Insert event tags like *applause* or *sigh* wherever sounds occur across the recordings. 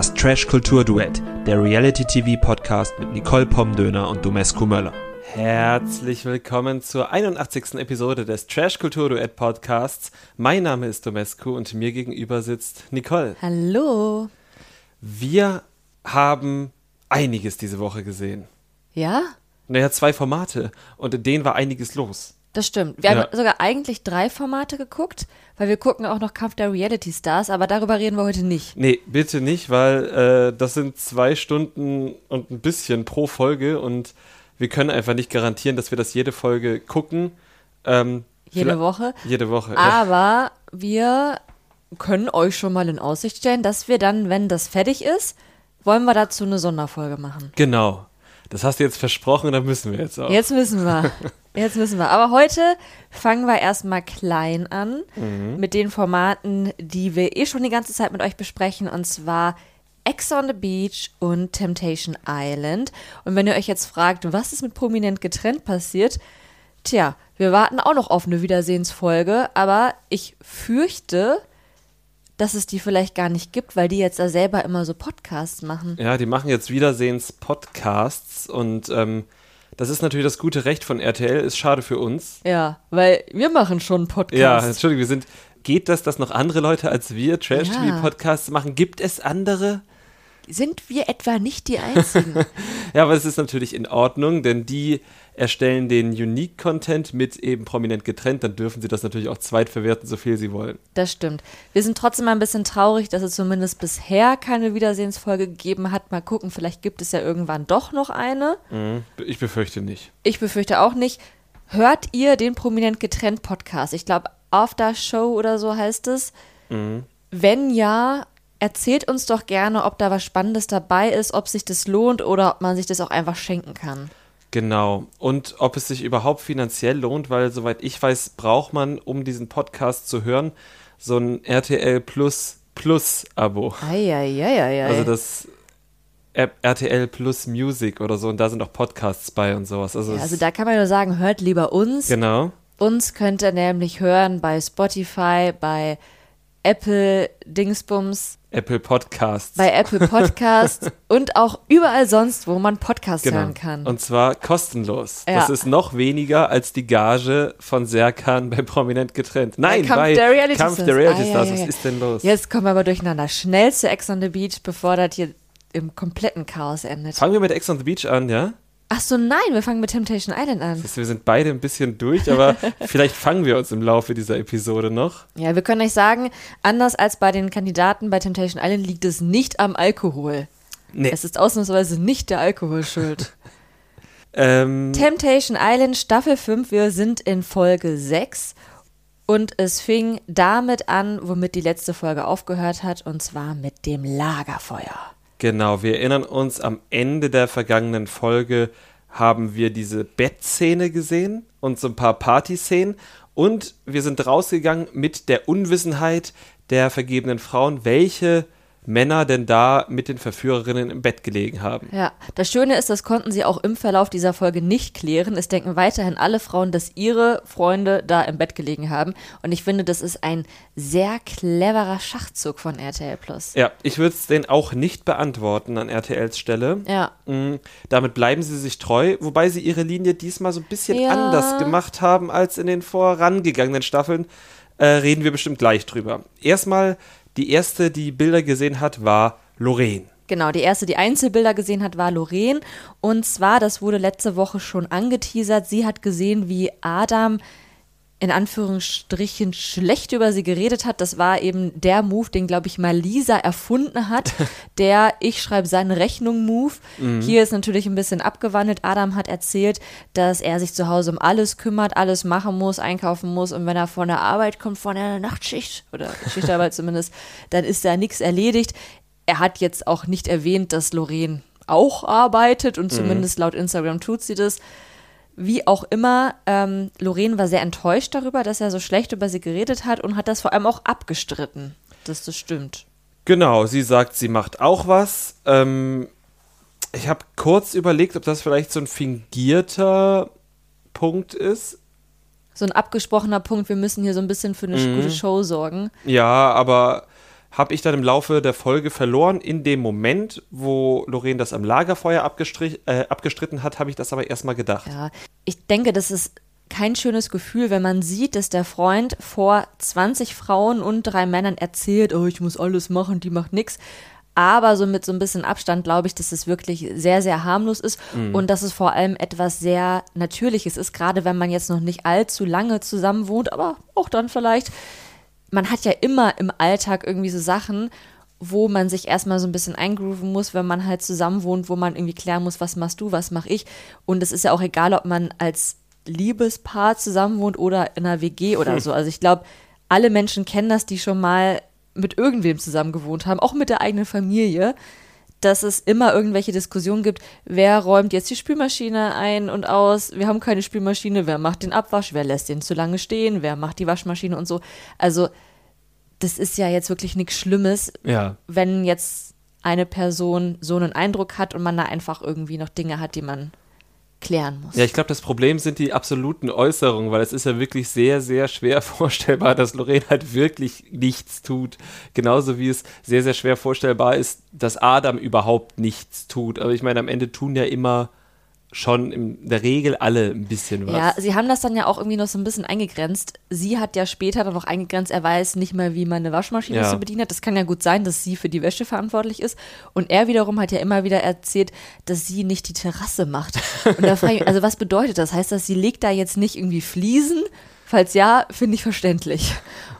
Das Trash Kultur Duett, der Reality TV Podcast mit Nicole Pomdöner und Domescu Möller. Herzlich willkommen zur 81. Episode des Trash Kultur Duett Podcasts. Mein Name ist Domescu und mir gegenüber sitzt Nicole. Hallo. Wir haben einiges diese Woche gesehen. Ja? Naja, zwei Formate und in denen war einiges los. Das stimmt. Wir Ja. haben sogar eigentlich drei Formate geguckt, weil wir gucken auch noch Kampf der Reality Stars, aber darüber reden wir heute nicht. Nee, bitte nicht, weil äh, das sind zwei Stunden und ein bisschen pro Folge und wir können einfach nicht garantieren, dass wir das jede Folge gucken. Ähm, Jede Woche. Jede Woche. ja. Aber wir können euch schon mal in Aussicht stellen, dass wir dann, wenn das fertig ist, wollen wir dazu eine Sonderfolge machen. Genau. Das hast du jetzt versprochen, da müssen wir jetzt auch. Jetzt müssen wir. *laughs* Jetzt müssen wir. Aber heute fangen wir erstmal klein an mit den Formaten, die wir eh schon die ganze Zeit mit euch besprechen. Und zwar Ex on the Beach und Temptation Island. Und wenn ihr euch jetzt fragt, was ist mit Prominent getrennt passiert, tja, wir warten auch noch auf eine Wiedersehensfolge. Aber ich fürchte, dass es die vielleicht gar nicht gibt, weil die jetzt da selber immer so Podcasts machen. Ja, die machen jetzt Wiedersehens-Podcasts und ähm, das ist natürlich das gute Recht von RTL, ist schade für uns. Ja, weil wir machen schon Podcasts. Ja, Entschuldigung, wir sind. Geht das, dass noch andere Leute als wir Ja. Trash-TV-Podcasts machen? Gibt es andere? Sind wir etwa nicht die Einzigen? *laughs* Ja, aber es ist natürlich in Ordnung, denn die erstellen den Unique-Content mit eben prominent getrennt, dann dürfen sie das natürlich auch zweitverwerten, so viel sie wollen. Das stimmt. Wir sind trotzdem ein bisschen traurig, dass es zumindest bisher keine Wiedersehensfolge gegeben hat. Mal gucken, vielleicht gibt es ja irgendwann doch noch eine. Mhm. Ich befürchte nicht. Ich befürchte auch nicht. Hört ihr den Prominent getrennt Podcast? Ich glaube, After Show oder so heißt es. Wenn ja, erzählt uns doch gerne, ob da was Spannendes dabei ist, ob sich das lohnt oder ob man sich das auch einfach schenken kann. Genau. Und ob es sich überhaupt finanziell lohnt, weil soweit ich weiß, braucht man, um diesen Podcast zu hören, so ein RTL Plus Plus Abo. Eieieiei. Also das App RTL Plus Music oder so und da sind auch Podcasts bei und sowas. Also, ja, also da kann man nur sagen, hört lieber uns. genau. Uns könnt ihr nämlich hören bei Spotify, bei Apple Dingsbums, Apple Podcasts. bei Apple Podcasts *laughs* und auch überall sonst, wo man Podcasts genau. hören kann. Und zwar kostenlos. Ja. Das ist noch weniger als die Gage von Serkan bei Prominent getrennt. Nein, Kampf bei der Reality Kampf Stars. der Reality Ah, Stars. ja, Was ja. ist denn los? Jetzt kommen wir aber durcheinander. Schnell zu Ex on the Beach, bevor das hier im kompletten Chaos endet. Fangen wir mit Ex on the Beach an, ja? Ach so, nein, wir fangen mit Temptation Island an. Wir sind beide ein bisschen durch, aber *laughs* vielleicht fangen wir uns im Laufe dieser Episode noch. Ja, wir können euch sagen, anders als bei den Kandidaten bei Temptation Island liegt es nicht am Alkohol. Nee. Es ist ausnahmsweise nicht der Alkohol schuld. *laughs* Ähm, Temptation Island Staffel 5, wir sind in Folge 6 und es fing damit an, womit die letzte Folge aufgehört hat, und zwar mit dem Lagerfeuer. Genau, wir erinnern uns, am Ende der vergangenen Folge haben wir diese Bettszene gesehen und so ein paar Partyszenen. Und wir sind rausgegangen mit der Unwissenheit der vergebenen Frauen, welche Männer denn da mit den Verführerinnen im Bett gelegen haben. Ja, das Schöne ist, das konnten sie auch im Verlauf dieser Folge nicht klären. Es denken weiterhin alle Frauen, dass ihre Freunde da im Bett gelegen haben. Und ich finde, das ist ein sehr cleverer Schachzug von RTL Plus. Ja, ich würde es denen auch nicht beantworten an RTLs Stelle. Ja. Mm, Damit bleiben sie sich treu, wobei sie ihre Linie diesmal so ein bisschen Ja. anders gemacht haben als in den vorangegangenen Staffeln. Äh, reden wir bestimmt gleich drüber. Erstmal, die erste, die Bilder gesehen hat, war Lorraine. Genau, die erste, die Einzelbilder gesehen hat, war Lorraine. Und zwar, das wurde letzte Woche schon angeteasert, sie hat gesehen, wie Adam in Anführungsstrichen schlecht über sie geredet hat. Das war eben der Move, den, glaube ich, mal Lisa erfunden hat. *laughs* Der Ich schreibe seine Rechnung Move. Hier ist natürlich ein bisschen abgewandelt. Adam hat erzählt, dass er sich zu Hause um alles kümmert, alles machen muss, einkaufen muss. Und wenn er von der Arbeit kommt, von der Nachtschicht oder Schichtarbeit *laughs* zumindest, dann ist da nichts erledigt. Er hat jetzt auch nicht erwähnt, dass Lorraine auch arbeitet und zumindest laut Instagram tut sie das. Wie auch immer, ähm, Lorraine war sehr enttäuscht darüber, dass er so schlecht über sie geredet hat und hat das vor allem auch abgestritten, dass das stimmt. Genau, sie sagt, sie macht auch was. Ähm, ich habe kurz überlegt, ob das vielleicht so ein fingierter Punkt ist. So ein abgesprochener Punkt, wir müssen hier so ein bisschen für eine Mhm. gute Show sorgen. Ja, aber habe ich dann im Laufe der Folge verloren. In dem Moment, wo Lorraine das am Lagerfeuer äh, abgestritten hat, habe ich das aber erstmal gedacht. Ja, ich denke, das ist kein schönes Gefühl, wenn man sieht, dass der Freund vor 20 Frauen und drei Männern erzählt, oh, ich muss alles machen, die macht nichts. Aber so mit so ein bisschen Abstand glaube ich, dass es wirklich sehr, sehr harmlos ist mhm. und dass es vor allem etwas sehr Natürliches ist, gerade wenn man jetzt noch nicht allzu lange zusammen wohnt, aber auch dann vielleicht man hat ja immer im Alltag irgendwie so Sachen, wo man sich erstmal so ein bisschen eingrooven muss, wenn man halt zusammen wohnt, wo man irgendwie klären muss, was machst du, was mach ich. Und es ist ja auch egal, ob man als Liebespaar zusammen wohnt oder in einer WG oder hm. so. Also ich glaube, alle Menschen kennen das, die schon mal mit irgendwem zusammen gewohnt haben, auch mit der eigenen Familie, dass es immer irgendwelche Diskussionen gibt, wer räumt jetzt die Spülmaschine ein und aus, wir haben keine Spülmaschine, wer macht den Abwasch, wer lässt den zu lange stehen, wer macht die Waschmaschine und so. Also das ist ja jetzt wirklich nichts Schlimmes, ja. wenn jetzt eine Person so einen Eindruck hat und man da einfach irgendwie noch Dinge hat, die man klären muss. Ja, ich glaube, das Problem sind die absoluten Äußerungen, weil es ist ja wirklich sehr, sehr schwer *laughs* vorstellbar, dass Lorraine halt wirklich nichts tut. Genauso wie es sehr, sehr schwer vorstellbar ist, dass Adam überhaupt nichts tut. Aber ich meine, am Ende tun ja immer schon in der Regel alle ein bisschen was. Ja, sie haben das dann ja auch irgendwie noch so ein bisschen eingegrenzt. Sie hat ja später dann noch eingegrenzt, er weiß nicht mehr, wie man eine Waschmaschine ja. zu bedienen hat. Das kann ja gut sein, dass sie für die Wäsche verantwortlich ist. Und er wiederum hat ja immer wieder erzählt, dass sie nicht die Terrasse macht. Und da frage ich mich, also was bedeutet das? Heißt das, sie legt da jetzt nicht irgendwie Fliesen? Falls ja, finde ich verständlich.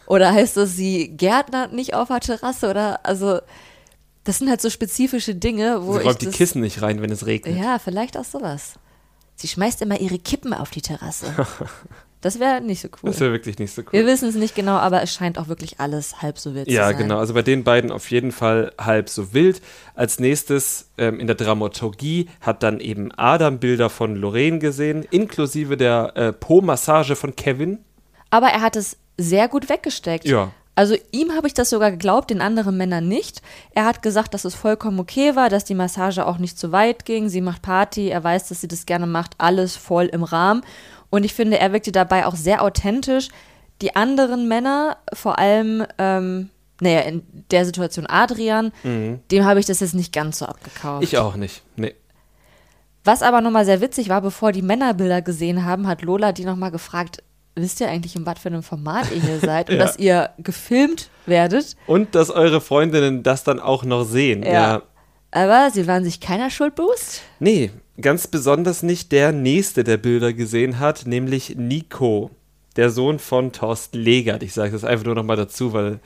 Oder heißt das, sie gärtnert nicht auf der Terrasse? Oder also das sind halt so spezifische Dinge, wo Sie räumt die Kissen nicht rein, wenn es regnet. Ja, vielleicht auch sowas. Sie schmeißt immer ihre Kippen auf die Terrasse. *laughs* Das wäre nicht so cool. Das wäre wirklich nicht so cool. Wir wissen es nicht genau, aber es scheint auch wirklich alles halb so wild ja, zu sein. Ja, genau. Also bei den beiden auf jeden Fall halb so wild. Als nächstes ähm, in der Dramaturgie hat dann eben Adam Bilder von Lorraine gesehen, inklusive der äh, Po-Massage von Kevin. Aber er hat es sehr gut weggesteckt. Ja. Also ihm habe ich das sogar geglaubt, den anderen Männern nicht. Er hat gesagt, dass es vollkommen okay war, dass die Massage auch nicht zu weit ging. Sie macht Party, er weiß, dass sie das gerne macht, alles voll im Rahmen. Und ich finde, er wirkte dabei auch sehr authentisch. Die anderen Männer, vor allem, ähm, naja, in der Situation Adrian, mhm. dem habe ich das jetzt nicht ganz so abgekauft. Ich auch nicht, nee. Was aber nochmal sehr witzig war, bevor die Männerbilder gesehen haben, hat Lola die nochmal gefragt, wisst ihr eigentlich, in was für einem Format ihr hier *laughs* seid und ja. dass ihr gefilmt werdet. Und dass eure Freundinnen das dann auch noch sehen. Ja. ja. Aber sie waren sich keiner schuld bewusst? Nee, ganz besonders nicht der Nächste, der Bilder gesehen hat, nämlich Nico, der Sohn von Thorsten Legert. Ich sage das einfach nur nochmal dazu, weil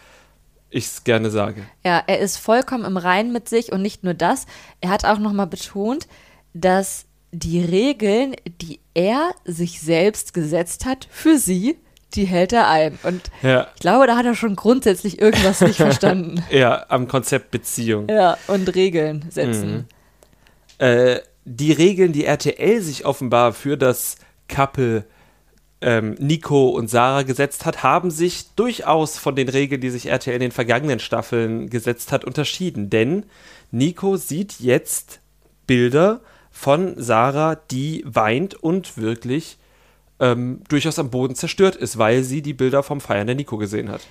ich es gerne sage. Ja, er ist vollkommen im Reinen mit sich und nicht nur das. Er hat auch nochmal betont, dass die Regeln, die er sich selbst gesetzt hat für sie, die hält er ein. Und ja. ich glaube, da hat er schon grundsätzlich irgendwas nicht *laughs* verstanden. Ja, am Konzept Beziehung. Ja, und Regeln setzen. Mhm. Äh, die Regeln, die RTL sich offenbar für das Couple ähm, Nico und Sarah gesetzt hat, haben sich durchaus von den Regeln, die sich RTL in den vergangenen Staffeln gesetzt hat, unterschieden. Denn Nico sieht jetzt Bilder von Sarah, die weint und wirklich ähm, durchaus am Boden zerstört ist, weil sie die Bilder vom Feiern der Nico gesehen hat.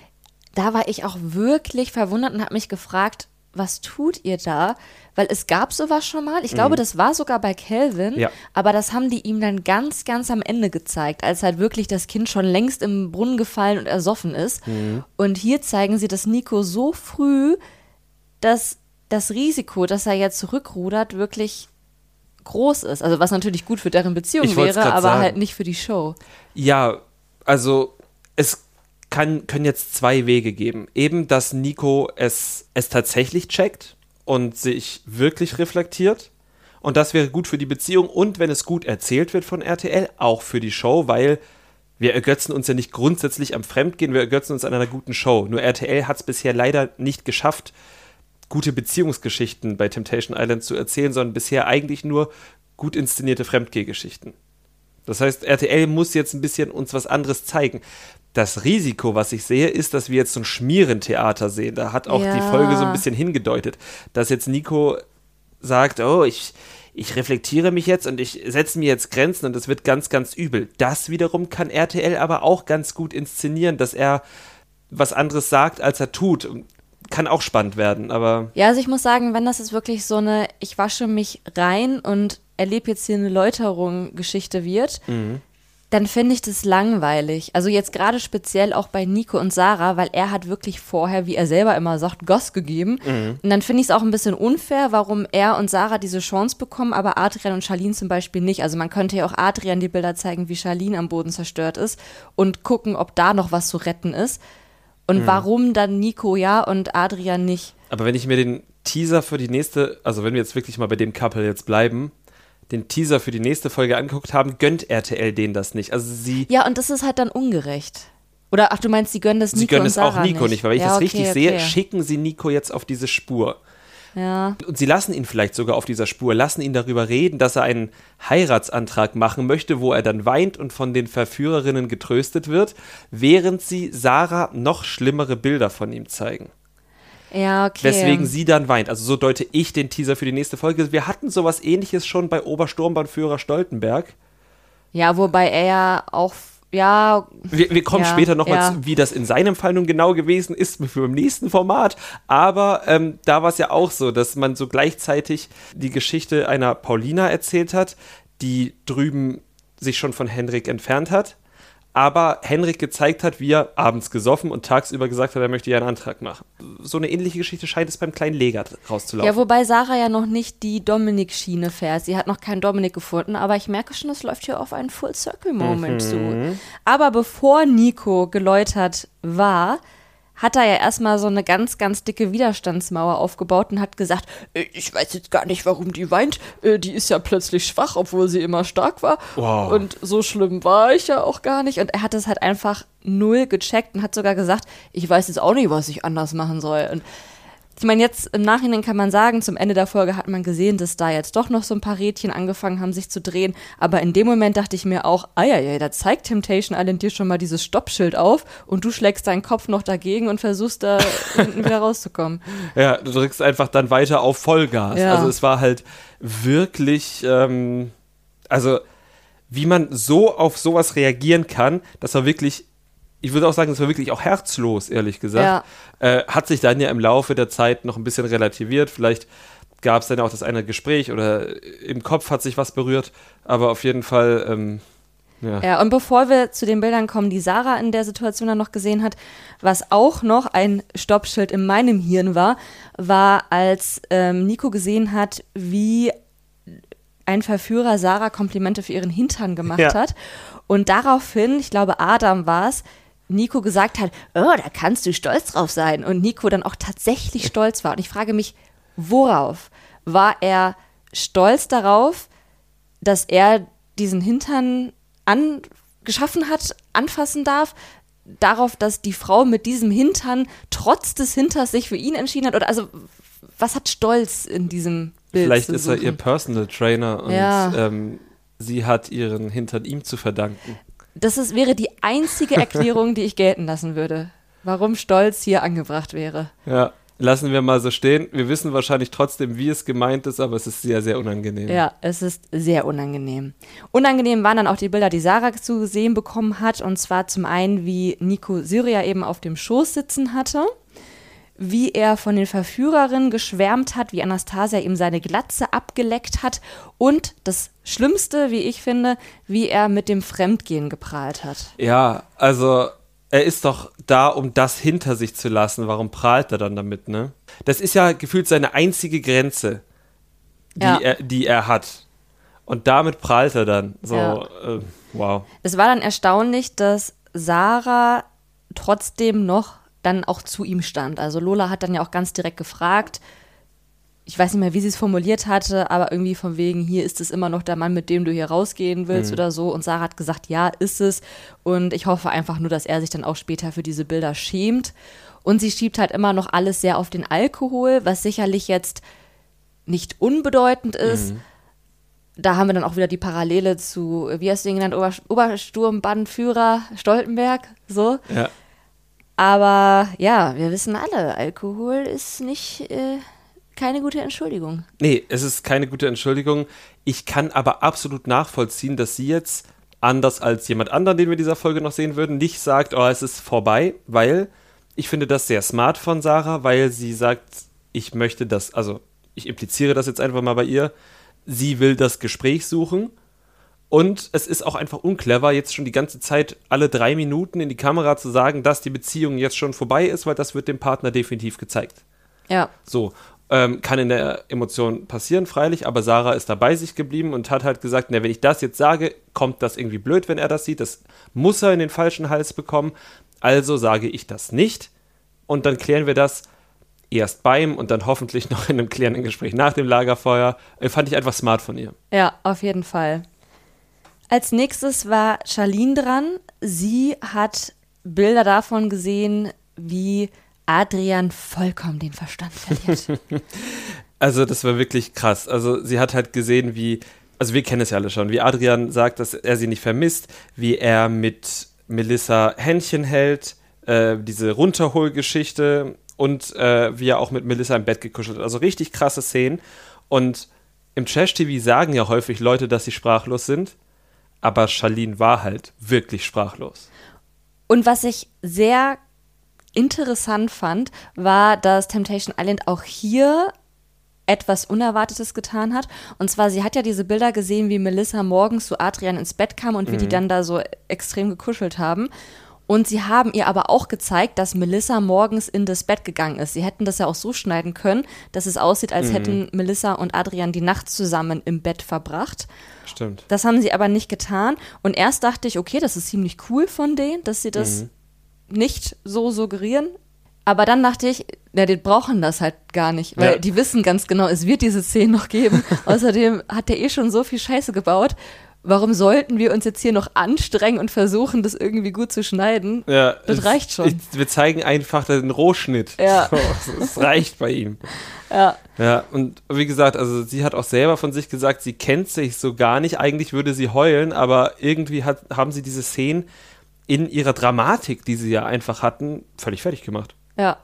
Da war ich auch wirklich verwundert und habe mich gefragt, was tut ihr da? Weil es gab sowas schon mal. Ich mhm. glaube, das war sogar bei Calvin. Ja. Aber das haben die ihm dann ganz, ganz am Ende gezeigt, als halt wirklich das Kind schon längst im Brunnen gefallen und ersoffen ist. Mhm. Und hier zeigen sie, dass Nico so früh, dass das Risiko, dass er jetzt zurückrudert, wirklich groß ist. Also was natürlich gut für deren Beziehung wäre, aber sagen. halt nicht für die Show. Ja, also es kann, können jetzt zwei Wege geben. Eben, dass Nico es, es tatsächlich checkt und sich wirklich reflektiert. Und das wäre gut für die Beziehung und wenn es gut erzählt wird von RTL, auch für die Show, weil wir ergötzen uns ja nicht grundsätzlich am Fremdgehen, wir ergötzen uns an einer guten Show. Nur RTL hat es bisher leider nicht geschafft, gute Beziehungsgeschichten bei Temptation Island zu erzählen, sondern bisher eigentlich nur gut inszenierte Fremdgehgeschichten. Das heißt, RTL muss jetzt ein bisschen uns was anderes zeigen. Das Risiko, was ich sehe, ist, dass wir jetzt so ein Schmierentheater sehen. Da hat auch ja. die Folge so ein bisschen hingedeutet, dass jetzt Nico sagt, oh, ich, ich reflektiere mich jetzt und ich setze mir jetzt Grenzen und es wird ganz, ganz übel. Das wiederum kann RTL aber auch ganz gut inszenieren, dass er was anderes sagt, als er tut kann auch spannend werden, aber. Ja, also ich muss sagen, wenn das jetzt wirklich so eine, ich wasche mich rein und erlebe jetzt hier eine Läuterung-Geschichte wird, Mhm. dann finde ich das langweilig. Also jetzt gerade speziell auch bei Nico und Sarah, weil er hat wirklich vorher, wie er selber immer sagt, Gas gegeben. Mhm. Und dann finde ich es auch ein bisschen unfair, warum er und Sarah diese Chance bekommen, aber Adrian und Charlene zum Beispiel nicht. Also man könnte ja auch Adrian die Bilder zeigen, wie Charlene am Boden zerstört ist und gucken, ob da noch was zu retten ist. Und Mhm. warum dann Nico ja und Adrian nicht? Aber wenn ich mir den Teaser für die nächste, also wenn wir jetzt wirklich mal bei dem Couple jetzt bleiben, den Teaser für die nächste Folge angeguckt haben, gönnt RTL denen das nicht. Also sie, Ja, und das ist halt dann ungerecht. Oder ach, du meinst, sie gönnen das Nico sie gönnen es auch Nico nicht, weil wenn ich ja, das okay, richtig okay. sehe, schicken sie Nico jetzt auf diese Spur. Ja. Und sie lassen ihn vielleicht sogar auf dieser Spur, lassen ihn darüber reden, dass er einen Heiratsantrag machen möchte, wo er dann weint und von den Verführerinnen getröstet wird, während sie Sarah noch schlimmere Bilder von ihm zeigen. Ja, okay. Weswegen sie dann weint. Also so deute ich den Teaser für die nächste Folge. Wir hatten sowas ähnliches schon bei Obersturmbannführer Stoltenberg. Ja, wobei er ja auch, ja, Wir, wir kommen Ja, später nochmal ja. zu, wie das in seinem Fall nun genau gewesen ist für im nächsten Format. Aber ähm, da war es ja auch so, dass man so gleichzeitig die Geschichte einer Paulina erzählt hat, die drüben sich schon von Henrik entfernt hat. Aber Henrik gezeigt hat, wie er abends gesoffen und tagsüber gesagt hat, er möchte ja einen Antrag machen. So eine ähnliche Geschichte scheint es beim kleinen Leger rauszulaufen. ja, wobei Sarah ja noch nicht die Dominik-Schiene fährt. Sie hat noch keinen Dominik gefunden, aber ich merke schon, es läuft hier auf einen Full-Circle-Moment Mhm. zu. Aber bevor Nico geläutert war, hat er ja erstmal so eine ganz, ganz dicke Widerstandsmauer aufgebaut und hat gesagt, "Äh, ich weiß jetzt gar nicht, warum die weint. Äh, Die ist ja plötzlich schwach, obwohl sie immer stark war. Wow. Und so schlimm war ich ja auch gar nicht. Und er hat es halt einfach null gecheckt und hat sogar gesagt, ich weiß jetzt auch nicht, was ich anders machen soll. Und ich meine, jetzt im Nachhinein kann man sagen, zum Ende der Folge hat man gesehen, dass da jetzt doch noch so ein paar Rädchen angefangen haben, sich zu drehen. Aber in dem Moment dachte ich mir auch, ah ja, ja, da zeigt Temptation Island dir schon mal dieses Stoppschild auf und du schlägst deinen Kopf noch dagegen und versuchst da *laughs* hinten wieder rauszukommen. Ja, du drückst einfach dann weiter auf Vollgas. Ja. Also es war halt wirklich, ähm, also wie man so auf sowas reagieren kann, das war wirklich, ich würde auch sagen, das war wirklich auch herzlos, ehrlich gesagt. Äh, hat sich dann ja im Laufe der Zeit noch ein bisschen relativiert. Vielleicht gab es dann auch das eine Gespräch oder im Kopf hat sich was berührt, aber auf jeden Fall, ähm, ja. Ja, und bevor wir zu den Bildern kommen, die Sarah in der Situation dann noch gesehen hat, was auch noch ein Stoppschild in meinem Hirn war, war, als ähm, Nico gesehen hat, wie ein Verführer Sarah Komplimente für ihren Hintern gemacht Ja. hat. Und daraufhin, ich glaube, Adam war es, Nico gesagt hat, oh, da kannst du stolz drauf sein. Und Nico dann auch tatsächlich stolz war. Und ich frage mich, worauf? War er stolz darauf, dass er diesen Hintern angeschaffen hat, anfassen darf, darauf, dass die Frau mit diesem Hintern trotz des Hinters sich für ihn entschieden hat? Oder also, was hat Stolz in diesem Bild? Vielleicht ist er ihr Personal Trainer und Ja. ähm, sie hat ihren Hintern ihm zu verdanken. Das ist, wäre die einzige Erklärung, die ich gelten lassen würde, warum Stolz hier angebracht wäre. Ja, lassen wir mal so stehen. Wir wissen wahrscheinlich trotzdem, wie es gemeint ist, aber es ist sehr, sehr unangenehm. Ja, es ist sehr unangenehm. Unangenehm waren dann auch die Bilder, die Sarah zu sehen bekommen hat. Und zwar zum einen, wie Nico Syria eben auf dem Schoß sitzen hatte, wie er von den Verführerinnen geschwärmt hat, wie Anastasia ihm seine Glatze abgeleckt hat und das Schlimmste, wie ich finde, wie er mit dem Fremdgehen geprahlt hat. Ja, also er ist doch da, um das hinter sich zu lassen. Warum prahlt er dann damit, ne? Das ist ja gefühlt seine einzige Grenze, die, Ja. er, die er hat. Und damit prahlt er dann. So, Ja. äh, wow. Es war dann erstaunlich, dass Sarah trotzdem noch dann auch zu ihm stand. Also Lola hat dann ja auch ganz direkt gefragt, ich weiß nicht mehr, wie sie es formuliert hatte, aber irgendwie von wegen, hier ist es immer noch der Mann, mit dem du hier rausgehen willst oder so. Und Sarah hat gesagt, ja, ist es. Und ich hoffe einfach nur, dass er sich dann auch später für diese Bilder schämt. Und sie schiebt halt immer noch alles sehr auf den Alkohol, was sicherlich jetzt nicht unbedeutend ist. Da haben wir dann auch wieder die Parallele zu, wie hast du ihn genannt, Ober Obersturmbannführer Stoltenberg, so. Ja. Aber ja, wir wissen alle, Alkohol ist nicht äh, keine gute Entschuldigung. Nee, es ist keine gute Entschuldigung. Ich kann aber absolut nachvollziehen, dass sie jetzt, anders als jemand anderen, den wir in dieser Folge noch sehen würden, nicht sagt, oh, es ist vorbei, weil Ich finde das sehr smart von Sarah, weil sie sagt, ich möchte das, also ich impliziere das jetzt einfach mal bei ihr, sie will das Gespräch suchen. Und es ist auch einfach unclever, jetzt schon die ganze Zeit alle drei Minuten in die Kamera zu sagen, dass die Beziehung jetzt schon vorbei ist, weil das wird dem Partner definitiv gezeigt. Ja. So, ähm, kann in der Emotion passieren, freilich, aber Sarah ist dabei sich geblieben und hat halt gesagt, na, wenn ich das jetzt sage, kommt das irgendwie blöd, wenn er das sieht. Das muss er in den falschen Hals bekommen. Also sage ich das nicht. Und dann klären wir das erst beim und dann hoffentlich *laughs* noch in einem klärenden Gespräch nach dem Lagerfeuer. Äh, fand ich einfach smart von ihr. Ja, auf jeden Fall. Als nächstes war Charlene dran. Sie hat Bilder davon gesehen, wie Adrian vollkommen den Verstand verliert. *laughs* also das war wirklich krass. Also sie hat halt gesehen, wie, also wir kennen es ja alle schon, wie Adrian sagt, dass er sie nicht vermisst, wie er mit Melissa Händchen hält, äh, diese Runterholgeschichte und äh, wie er auch mit Melissa im Bett gekuschelt hat. Also richtig krasse Szenen. Und im Trash-TV sagen ja häufig Leute, dass sie sprachlos sind, aber Charlene war halt wirklich sprachlos. Und was ich sehr interessant fand, war, dass Temptation Island auch hier etwas Unerwartetes getan hat. Und zwar, sie hat ja diese Bilder gesehen, wie Melissa morgens zu Adrian ins Bett kam und wie die mhm. dann da so extrem gekuschelt haben. Und sie haben ihr aber auch gezeigt, dass Melissa morgens in das Bett gegangen ist. Sie hätten das ja auch so schneiden können, dass es aussieht, als mhm. hätten Melissa und Adrian die Nacht zusammen im Bett verbracht. Stimmt. Das haben sie aber nicht getan. Und erst dachte ich, okay, das ist ziemlich cool von denen, dass sie das mhm nicht so suggerieren. Aber dann dachte ich, ja, die brauchen das halt gar nicht, weil ja. die wissen ganz genau, es wird diese Szene noch geben. *laughs* Außerdem hat der eh schon so viel Scheiße gebaut. Warum sollten wir uns jetzt hier noch anstrengen und versuchen, das irgendwie gut zu schneiden? Ja, das es, reicht schon. Ich, wir zeigen einfach den Rohschnitt. Ja. *laughs* Es reicht bei ihm. Ja. Ja, und wie gesagt, also sie hat auch selber von sich gesagt, sie kennt sich so gar nicht. Eigentlich würde sie heulen, aber irgendwie hat, haben sie diese Szenen in ihrer Dramatik, die sie ja einfach hatten, völlig fertig gemacht. Ja.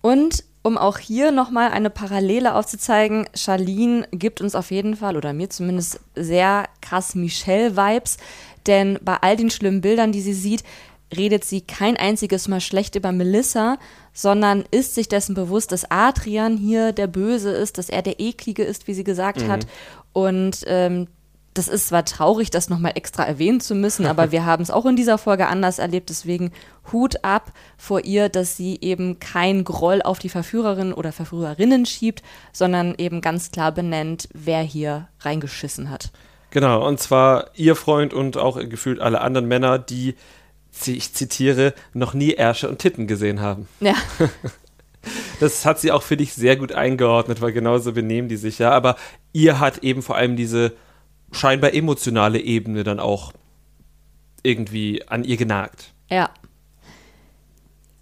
Und um auch hier nochmal eine Parallele aufzuzeigen, Charlene gibt uns auf jeden Fall, oder mir zumindest, sehr krass Michelle-Vibes. Denn bei all den schlimmen Bildern, die sie sieht, redet sie kein einziges Mal schlecht über Melissa, sondern ist sich dessen bewusst, dass Adrian hier der Böse ist, dass er der Eklige ist, wie sie gesagt mhm. hat. Und ähm, das ist zwar traurig, das nochmal extra erwähnen zu müssen, aber *laughs* wir haben es auch in dieser Folge anders erlebt. Deswegen Hut ab vor ihr, dass sie eben kein Groll auf die Verführerin oder Verführerinnen schiebt, sondern eben ganz klar benennt, wer hier reingeschissen hat. Genau, und zwar ihr Freund und auch gefühlt alle anderen Männer, die, ich zitiere, noch nie Ärsche und Titten gesehen haben. Ja. *laughs* Das hat sie auch, finde ich, sehr gut eingeordnet, weil genauso benehmen die sich ja. Aber ihr hat eben vor allem diese scheinbar emotionale Ebene dann auch irgendwie an ihr genagt. Ja.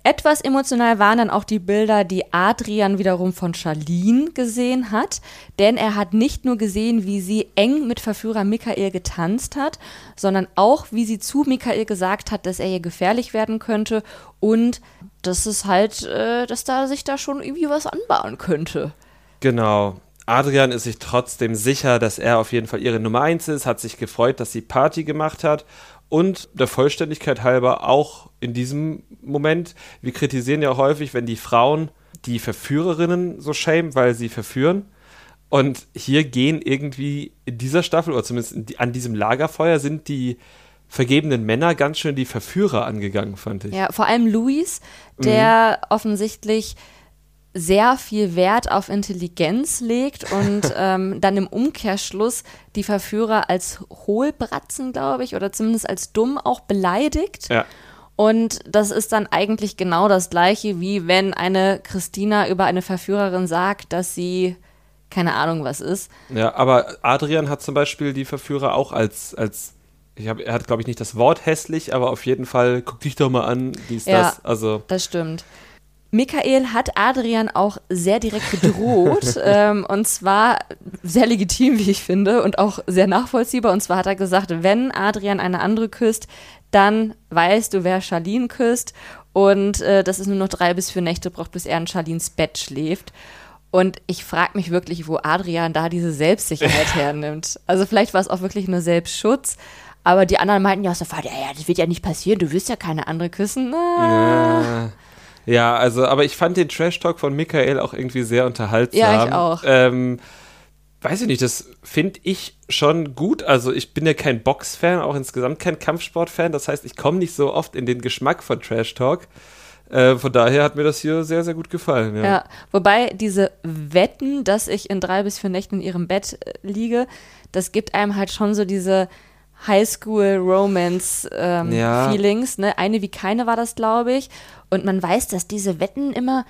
Etwas emotional waren dann auch die Bilder, die Adrian wiederum von Charlene gesehen hat, denn er hat nicht nur gesehen, wie sie eng mit Verführer Michael getanzt hat, sondern auch, wie sie zu Michael gesagt hat, dass er ihr gefährlich werden könnte und dass es halt, äh, dass da sich da schon irgendwie was anbahnen könnte. Genau. Adrian ist sich trotzdem sicher, dass er auf jeden Fall ihre Nummer eins ist, hat sich gefreut, dass sie Party gemacht hat und der Vollständigkeit halber auch in diesem Moment, wir kritisieren ja häufig, wenn die Frauen die Verführerinnen so schämen, weil sie verführen. Und hier gehen irgendwie in dieser Staffel, oder zumindest an diesem Lagerfeuer, sind die vergebenen Männer ganz schön die Verführer angegangen, fand ich. Ja, vor allem Luis, der mhm. offensichtlich sehr viel Wert auf Intelligenz legt und *laughs* ähm, dann im Umkehrschluss die Verführer als Hohlbratzen, glaube ich, oder zumindest als dumm auch beleidigt. Ja. Und das ist dann eigentlich genau das gleiche, wie wenn eine Christina über eine Verführerin sagt, dass sie keine Ahnung was ist. Ja, aber Adrian hat zum Beispiel die Verführer auch als, als ich hab, er hat, glaube ich, nicht das Wort hässlich, aber auf jeden Fall, guck dich doch mal an, dies, ja, das. Also. Das stimmt. Michael hat Adrian auch sehr direkt gedroht *laughs* ähm, und zwar sehr legitim, wie ich finde, und auch sehr nachvollziehbar. Und zwar hat er gesagt, wenn Adrian eine andere küsst, dann weißt du, wer Charlene küsst und äh, dass es nur noch drei bis vier Nächte braucht, bis er in Charlines Bett schläft. Und ich frage mich wirklich, wo Adrian da diese Selbstsicherheit *laughs* hernimmt. Also vielleicht war es auch wirklich nur Selbstschutz, Aber die anderen meinten ja sofort, ja, ja, das wird ja nicht passieren, du wirst ja keine andere küssen. Ah. Ja. Ja, also, aber ich fand den Trash-Talk von Michael auch irgendwie sehr unterhaltsam. Ja, ich auch. Ähm, weiß ich nicht, das finde ich schon gut. Also ich bin ja kein Box-Fan, auch insgesamt kein Kampfsport-Fan. Das heißt, ich komme nicht so oft in den Geschmack von Trash-Talk. Äh, von daher hat mir das hier sehr, sehr gut gefallen. Ja. Ja, wobei diese Wetten, dass ich in drei bis vier Nächten in ihrem Bett äh, liege, das gibt einem halt schon so diese Highschool-Romance-Feelings. Ja. ne? Eine wie keine war das, glaube ich. Und man weiß, dass diese Wetten immer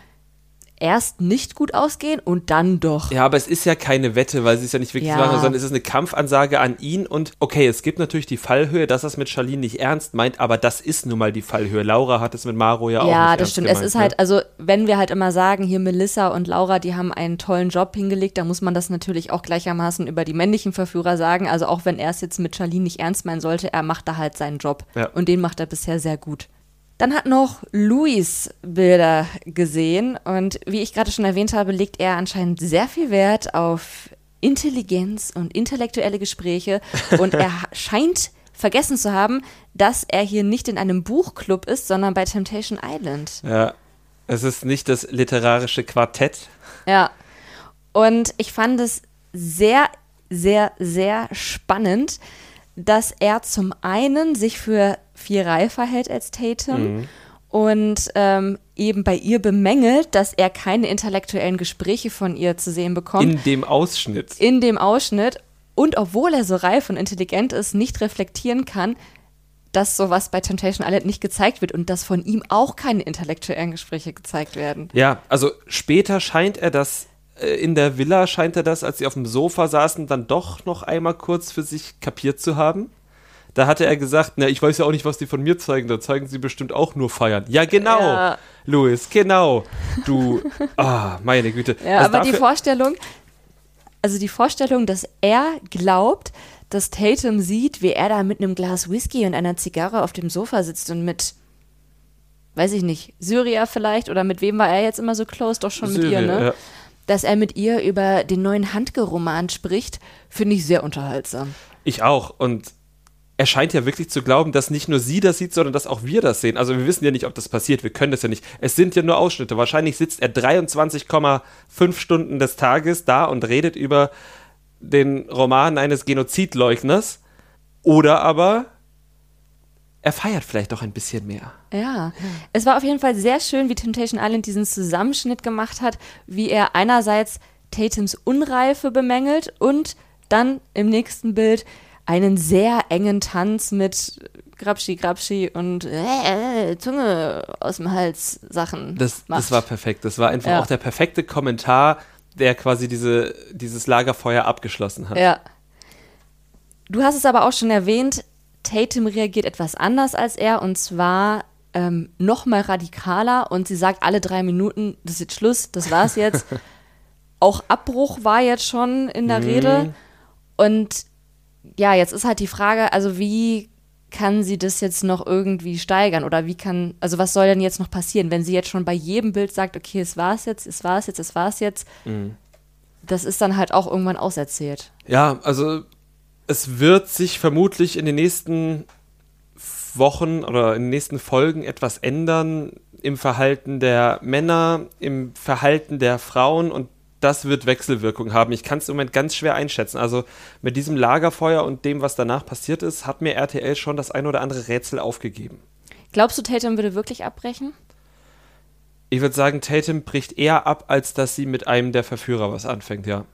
erst nicht gut ausgehen und dann doch. Ja, aber es ist ja keine Wette, weil sie es ja nicht wirklich Ja. machen, sondern es ist eine Kampfansage an ihn. Und okay, es gibt natürlich die Fallhöhe, dass er es mit Charlene nicht ernst meint, aber das ist nun mal die Fallhöhe. Laura hat es mit Maro ja auch Ja, nicht das ernst stimmt. gemeint, es ist ne? halt, also wenn wir halt immer sagen, hier Melissa und Laura, die haben einen tollen Job hingelegt, dann muss man das natürlich auch gleichermaßen über die männlichen Verführer sagen. Also auch wenn er es jetzt mit Charlene nicht ernst meinen sollte, er macht da halt seinen Job. Ja. Und den macht er bisher sehr gut. Dann hat noch Luis Bilder gesehen und wie ich gerade schon erwähnt habe, legt er anscheinend sehr viel Wert auf Intelligenz und intellektuelle Gespräche *laughs* und er scheint vergessen zu haben, dass er hier nicht in einem Buchclub ist, sondern bei Temptation Island. Ja, es ist nicht das literarische Quartett. Ja. Und ich fand es sehr, sehr, sehr spannend, dass er zum einen sich für viel reifer hält als Tatum und ähm, eben bei ihr bemängelt, dass er keine intellektuellen Gespräche von ihr zu sehen bekommt In dem Ausschnitt. in dem Ausschnitt und obwohl er so reif und intelligent ist, nicht reflektieren kann, dass sowas bei Temptation Island nicht gezeigt wird und dass von ihm auch keine intellektuellen Gespräche gezeigt werden. Ja, also später scheint er das, äh, in der Villa scheint er das, als sie auf dem Sofa saßen, dann doch noch einmal kurz für sich kapiert zu haben. Da hatte er gesagt, na, ich weiß ja auch nicht, was die von mir zeigen, da zeigen sie bestimmt auch nur feiern. Ja, genau, Ja. Louis, genau. Du, ah, meine Güte. Ja, Also aber die Vorstellung, also die Vorstellung, dass er glaubt, dass Tatum sieht, wie er da mit einem Glas Whisky und einer Zigarre auf dem Sofa sitzt und mit, weiß ich nicht, Syria vielleicht oder mit wem war er jetzt immer so close? Doch schon mit ihr, Syria, ne? ja. Dass er mit ihr über den neuen Handke-Roman spricht, finde ich sehr unterhaltsam. Ich auch. Und er scheint ja wirklich zu glauben, dass nicht nur sie das sieht, sondern dass auch wir das sehen. Also wir wissen ja nicht, ob das passiert. Wir können das ja nicht. Es sind ja nur Ausschnitte. Wahrscheinlich sitzt er 23,5 Stunden des Tages da und redet über den Roman eines Genozidleugners. Oder aber er feiert vielleicht auch ein bisschen mehr. Ja, es war auf jeden Fall sehr schön, wie Temptation Island diesen Zusammenschnitt gemacht hat, wie er einerseits Tatums Unreife bemängelt und dann im nächsten Bild einen sehr engen Tanz mit Grabschi, Grabschi und äh, äh, Zunge aus dem Hals Sachen Das, macht. das war perfekt. Das war einfach Ja. auch der perfekte Kommentar, der quasi diese, dieses Lagerfeuer abgeschlossen hat. Ja. Du hast es aber auch schon erwähnt, Tatum reagiert etwas anders als er und zwar ähm, noch mal radikaler und sie sagt alle drei Minuten, das ist jetzt Schluss, das war's jetzt. *laughs* auch Abbruch war jetzt schon in der Rede und ja, jetzt ist halt die Frage, also wie kann sie das jetzt noch irgendwie steigern? Oder wie kann, also was soll denn jetzt noch passieren, wenn sie jetzt schon bei jedem Bild sagt, okay, es war's jetzt, es war's jetzt, es war's jetzt, das ist dann halt auch irgendwann auserzählt. Ja, also es wird sich vermutlich in den nächsten Wochen oder in den nächsten Folgen etwas ändern im Verhalten der Männer, im Verhalten der Frauen und das wird Wechselwirkung haben. Ich kann es im Moment ganz schwer einschätzen. Also mit diesem Lagerfeuer und dem, was danach passiert ist, hat mir RTL schon das ein oder andere Rätsel aufgegeben. Glaubst du, Tatum würde wirklich abbrechen? Ich würde sagen, Tatum bricht eher ab, als dass sie mit einem der Verführer was anfängt, ja.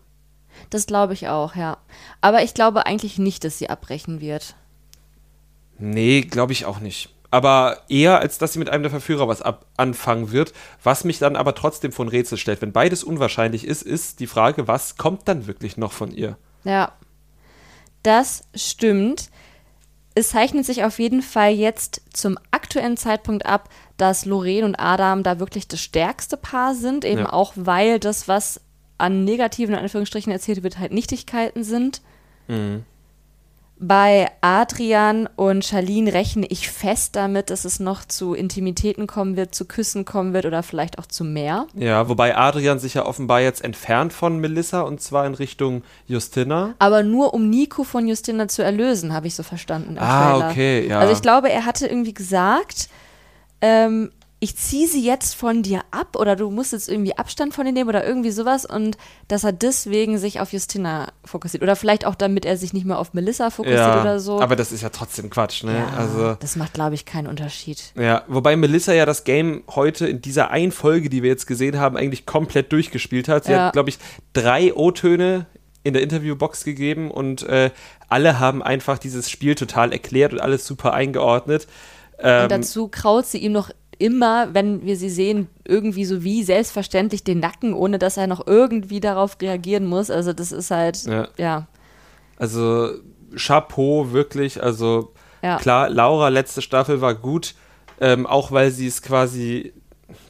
Das glaube ich auch, ja. Aber ich glaube eigentlich nicht, dass sie abbrechen wird. Nee, glaube ich auch nicht. Aber eher, als dass sie mit einem der Verführer was ab anfangen wird. Was mich dann aber trotzdem von Rätsel stellt. Wenn beides unwahrscheinlich ist, ist die Frage, was kommt dann wirklich noch von ihr? Ja, das stimmt. Es zeichnet sich auf jeden Fall jetzt zum aktuellen Zeitpunkt ab, dass Lorraine und Adam da wirklich das stärkste Paar sind, eben Ja. auch weil das, was an negativen Anführungsstrichen erzählt wird, halt Nichtigkeiten sind. Bei Adrian und Charlene rechne ich fest damit, dass es noch zu Intimitäten kommen wird, zu Küssen kommen wird oder vielleicht auch zu mehr. Ja, wobei Adrian sich ja offenbar jetzt entfernt von Melissa und zwar in Richtung Justina. Aber nur um Nico von Justina zu erlösen, habe ich so verstanden. Ah, Trailer. okay, ja. Also ich glaube, er hatte irgendwie gesagt, ähm, ich ziehe sie jetzt von dir ab oder du musst jetzt irgendwie Abstand von ihr nehmen oder irgendwie sowas und dass er deswegen sich auf Justina fokussiert. Oder vielleicht auch damit er sich nicht mehr auf Melissa fokussiert Ja, oder so. aber das ist ja trotzdem Quatsch, ne? ja, Also das macht, glaube ich, keinen Unterschied. Ja, wobei Melissa ja das Game heute in dieser einen Folge, die wir jetzt gesehen haben, eigentlich komplett durchgespielt hat. Sie Ja. hat, glaube ich, drei O-Töne in der Interviewbox gegeben und äh, alle haben einfach dieses Spiel total erklärt und alles super eingeordnet. Ähm, Und dazu kraut sie ihm noch immer, wenn wir sie sehen, irgendwie so wie selbstverständlich den Nacken, ohne dass er noch irgendwie darauf reagieren muss. Also das ist halt, Ja. ja. also Chapeau, wirklich. Also Ja. klar, Laura letzte Staffel war gut, ähm, auch weil sie es quasi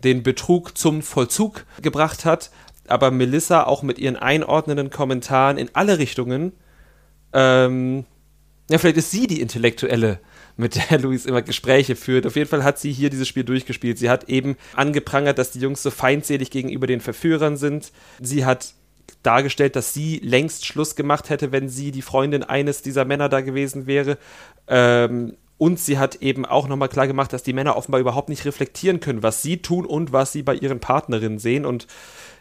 den Betrug zum Vollzug gebracht hat. Aber Melissa auch mit ihren einordnenden Kommentaren in alle Richtungen. Ähm, ja, vielleicht ist sie die Intellektuelle, mit der *laughs* Luis immer Gespräche führt. Auf jeden Fall hat sie hier dieses Spiel durchgespielt. Sie hat eben angeprangert, dass die Jungs so feindselig gegenüber den Verführern sind. Sie hat dargestellt, dass sie längst Schluss gemacht hätte, wenn sie die Freundin eines dieser Männer da gewesen wäre. Ähm, und sie hat eben auch nochmal klar gemacht, dass die Männer offenbar überhaupt nicht reflektieren können, was sie tun und was sie bei ihren Partnerinnen sehen. Und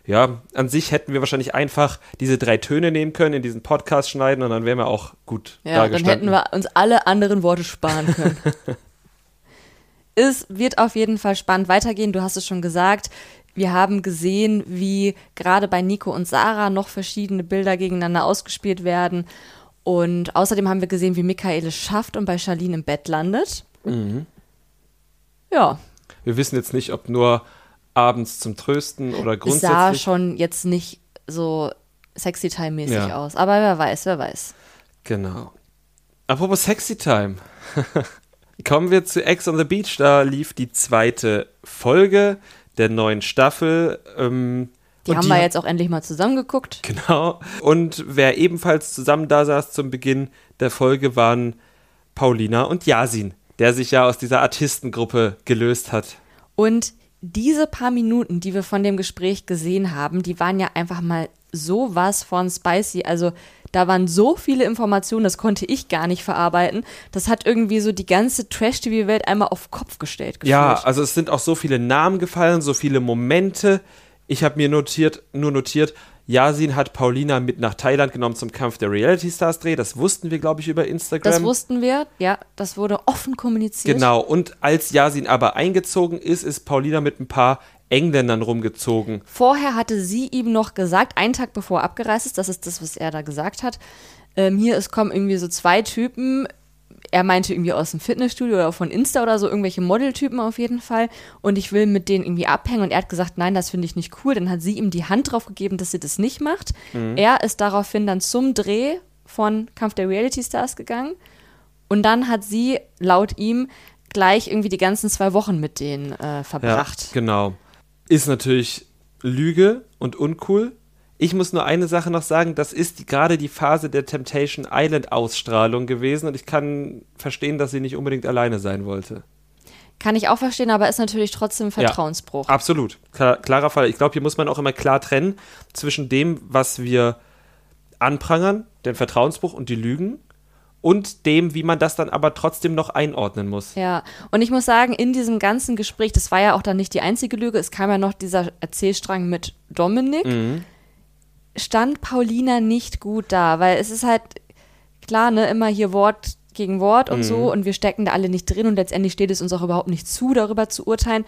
ja, an sich hätten wir wahrscheinlich einfach diese drei Töne nehmen können, in diesen Podcast schneiden und dann wären wir auch gut Ja, dann hätten wir uns alle anderen Worte sparen können. *laughs* es wird auf jeden Fall spannend weitergehen. Du hast es schon gesagt. Wir haben gesehen, wie gerade bei Nico und Sarah noch verschiedene Bilder gegeneinander ausgespielt werden. Und außerdem haben wir gesehen, wie Michael es schafft und bei Charlene im Bett landet. Mhm. Ja, Wir wissen jetzt nicht, ob nur abends zum Trösten oder es sah grundsätzlich. schon jetzt nicht so sexy time-mäßig Ja. aus. Aber wer weiß, wer weiß. Genau. Apropos Sexy Time. *laughs* Kommen wir zu Ex on the Beach. Da lief die zweite Folge der neuen Staffel. Ähm, Die haben wir jetzt auch endlich mal zusammengeguckt. Genau. Und wer ebenfalls zusammen da saß zum Beginn der Folge waren Paulina und Yasin, der sich ja aus dieser Artistengruppe gelöst hat. Und diese paar Minuten, die wir von dem Gespräch gesehen haben, die waren ja einfach mal sowas von spicy. Also da waren so viele Informationen, das konnte ich gar nicht verarbeiten. Das hat irgendwie so die ganze Trash-TV-Welt einmal auf Kopf gestellt. Ja, gefühlt. also es sind auch so viele Namen gefallen, so viele Momente. Ich habe mir notiert, nur notiert, Yasin hat Paulina mit nach Thailand genommen zum Kampf der Reality Stars Dreh. Das wussten wir, glaube ich, über Instagram. das wussten wir. Ja, das wurde offen kommuniziert. Genau, und als Yasin aber eingezogen ist, ist Paulina mit ein paar Engländern rumgezogen. Vorher hatte sie ihm noch gesagt, einen Tag bevor er abgereist ist, das ist das, was er da gesagt hat, ähm, hier, es kommen irgendwie so zwei Typen, er meinte irgendwie aus dem Fitnessstudio oder von Insta oder so, irgendwelche Modeltypen auf jeden Fall und ich will mit denen irgendwie abhängen und er hat gesagt, nein, das finde ich nicht cool, dann hat sie ihm die Hand drauf gegeben, dass sie das nicht macht. Er ist daraufhin dann zum Dreh von Kampf der Reality Stars gegangen und dann hat sie laut ihm gleich irgendwie die ganzen zwei Wochen mit denen äh, verbracht. Ja, genau. Ist natürlich Lüge und uncool. Ich muss nur eine Sache noch sagen, das ist die, gerade die Phase der Temptation Island Ausstrahlung gewesen und ich kann verstehen, dass sie nicht unbedingt alleine sein wollte. Kann ich auch verstehen, aber ist natürlich trotzdem Vertrauensbruch. Absolut. Klar, klarer Fall. Ich glaube, hier muss man auch immer klar trennen zwischen dem, was wir anprangern, den Vertrauensbruch und die Lügen, und dem, wie man das dann aber trotzdem noch einordnen muss. Ja, und ich muss sagen, in diesem ganzen Gespräch, das war ja auch dann nicht die einzige Lüge, es kam ja noch dieser Erzählstrang mit Dominik, Mhm. Stand Paulina nicht gut da, weil es ist halt klar, ne, immer hier Wort gegen Wort und Mhm. so und wir stecken da alle nicht drin und letztendlich steht es uns auch überhaupt nicht zu, darüber zu urteilen.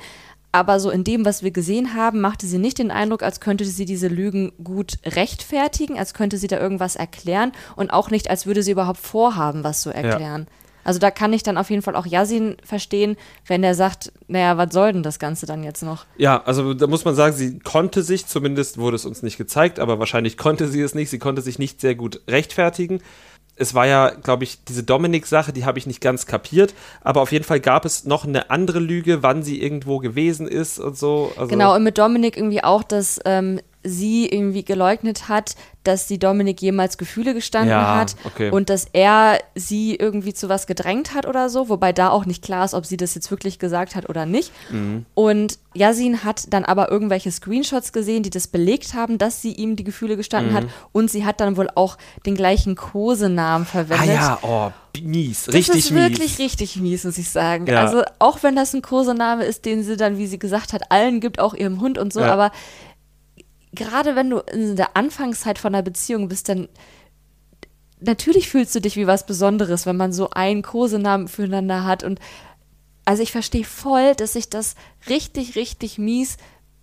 Aber so in dem, was wir gesehen haben, machte sie nicht den Eindruck, als könnte sie diese Lügen gut rechtfertigen, als könnte sie da irgendwas erklären und auch nicht, als würde sie überhaupt vorhaben, was zu erklären. Also da kann ich dann auf jeden Fall auch Yasin verstehen, wenn der sagt, naja, was soll denn das Ganze dann jetzt noch? Ja, also da muss man sagen, sie konnte sich, zumindest wurde es uns nicht gezeigt, aber wahrscheinlich konnte sie es nicht, sie konnte sich nicht sehr gut rechtfertigen. Es war ja, glaube ich, diese Dominik-Sache, die habe ich nicht ganz kapiert, aber auf jeden Fall gab es noch eine andere Lüge, wann sie irgendwo gewesen ist und so. Also, Genau, und mit Dominik irgendwie auch, dass ähm, sie irgendwie geleugnet hat, dass sie Dominik jemals Gefühle gestanden Ja, hat okay. und dass er sie irgendwie zu was gedrängt hat oder so, wobei da auch nicht klar ist, ob sie das jetzt wirklich gesagt hat oder nicht. Mhm. Und Yasin hat dann aber irgendwelche Screenshots gesehen, die das belegt haben, dass sie ihm die Gefühle gestanden Mhm. hat und sie hat dann wohl auch den gleichen Kosenamen Ah verwendet. ja, oh, mies, Das richtig ist wirklich mies. richtig mies, muss ich sagen. Ja. Also auch wenn das ein Kosename ist, den sie dann, wie sie gesagt hat, allen gibt, auch ihrem Hund und so, Ja. aber gerade wenn du in der Anfangszeit von einer Beziehung bist, dann natürlich fühlst du dich wie was Besonderes, wenn man so einen Kosenamen füreinander hat und also ich verstehe voll, dass sich das richtig, richtig mies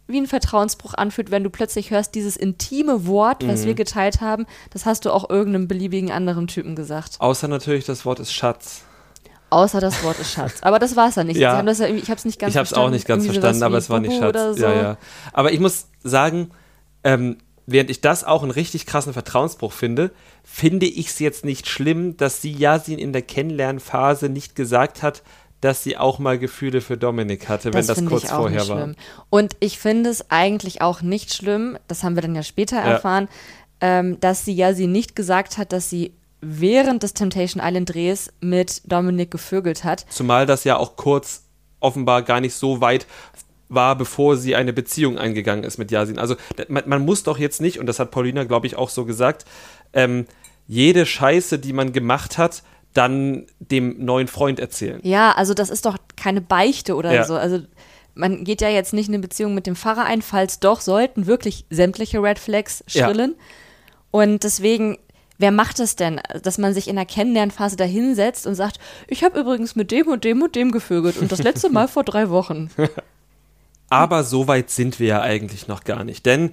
wie ein Vertrauensbruch anfühlt, wenn du plötzlich hörst, dieses intime Wort, was wir geteilt haben, das hast du auch irgendeinem beliebigen anderen Typen gesagt. Außer natürlich das Wort ist Schatz. Außer das Wort ist Schatz. Aber das war es ja nicht. Ja. Ja ich habe es nicht ganz ich habe es verstanden. auch nicht ganz verstanden, aber es war nicht Schatz. So. Ja, ja. Aber ich muss sagen, ähm, während ich das auch einen richtig krassen Vertrauensbruch finde, finde ich es jetzt nicht schlimm, dass sie Yasin in der Kennenlernphase nicht gesagt hat, dass sie auch mal Gefühle für Dominik hatte, wenn das kurz ich auch vorher nicht war. schlimm. Und ich finde es eigentlich auch nicht schlimm, das haben wir dann ja später Ja. erfahren, ähm, dass sie ja sie nicht gesagt hat, dass sie während des Temptation Island Drehs mit Dominik gevögelt hat. Zumal das ja auch kurz offenbar gar nicht so weit war, bevor sie eine Beziehung eingegangen ist mit Yasin. Also man, man muss doch jetzt nicht, und das hat Paulina, glaube ich, auch so gesagt, ähm, jede Scheiße, die man gemacht hat, dann dem neuen Freund erzählen. Ja, also das ist doch keine Beichte oder Ja. so. Also man geht ja jetzt nicht in eine Beziehung mit dem Pfarrer ein, falls doch, sollten wirklich sämtliche Red Flags Ja. schrillen. Und deswegen, wer macht das denn, dass man sich in der Kennenlernphase da hinsetzt und sagt, ich habe übrigens mit dem und dem und dem gevögelt und das letzte Mal *laughs* vor drei Wochen. *laughs* Aber so weit sind wir ja eigentlich noch gar nicht. Denn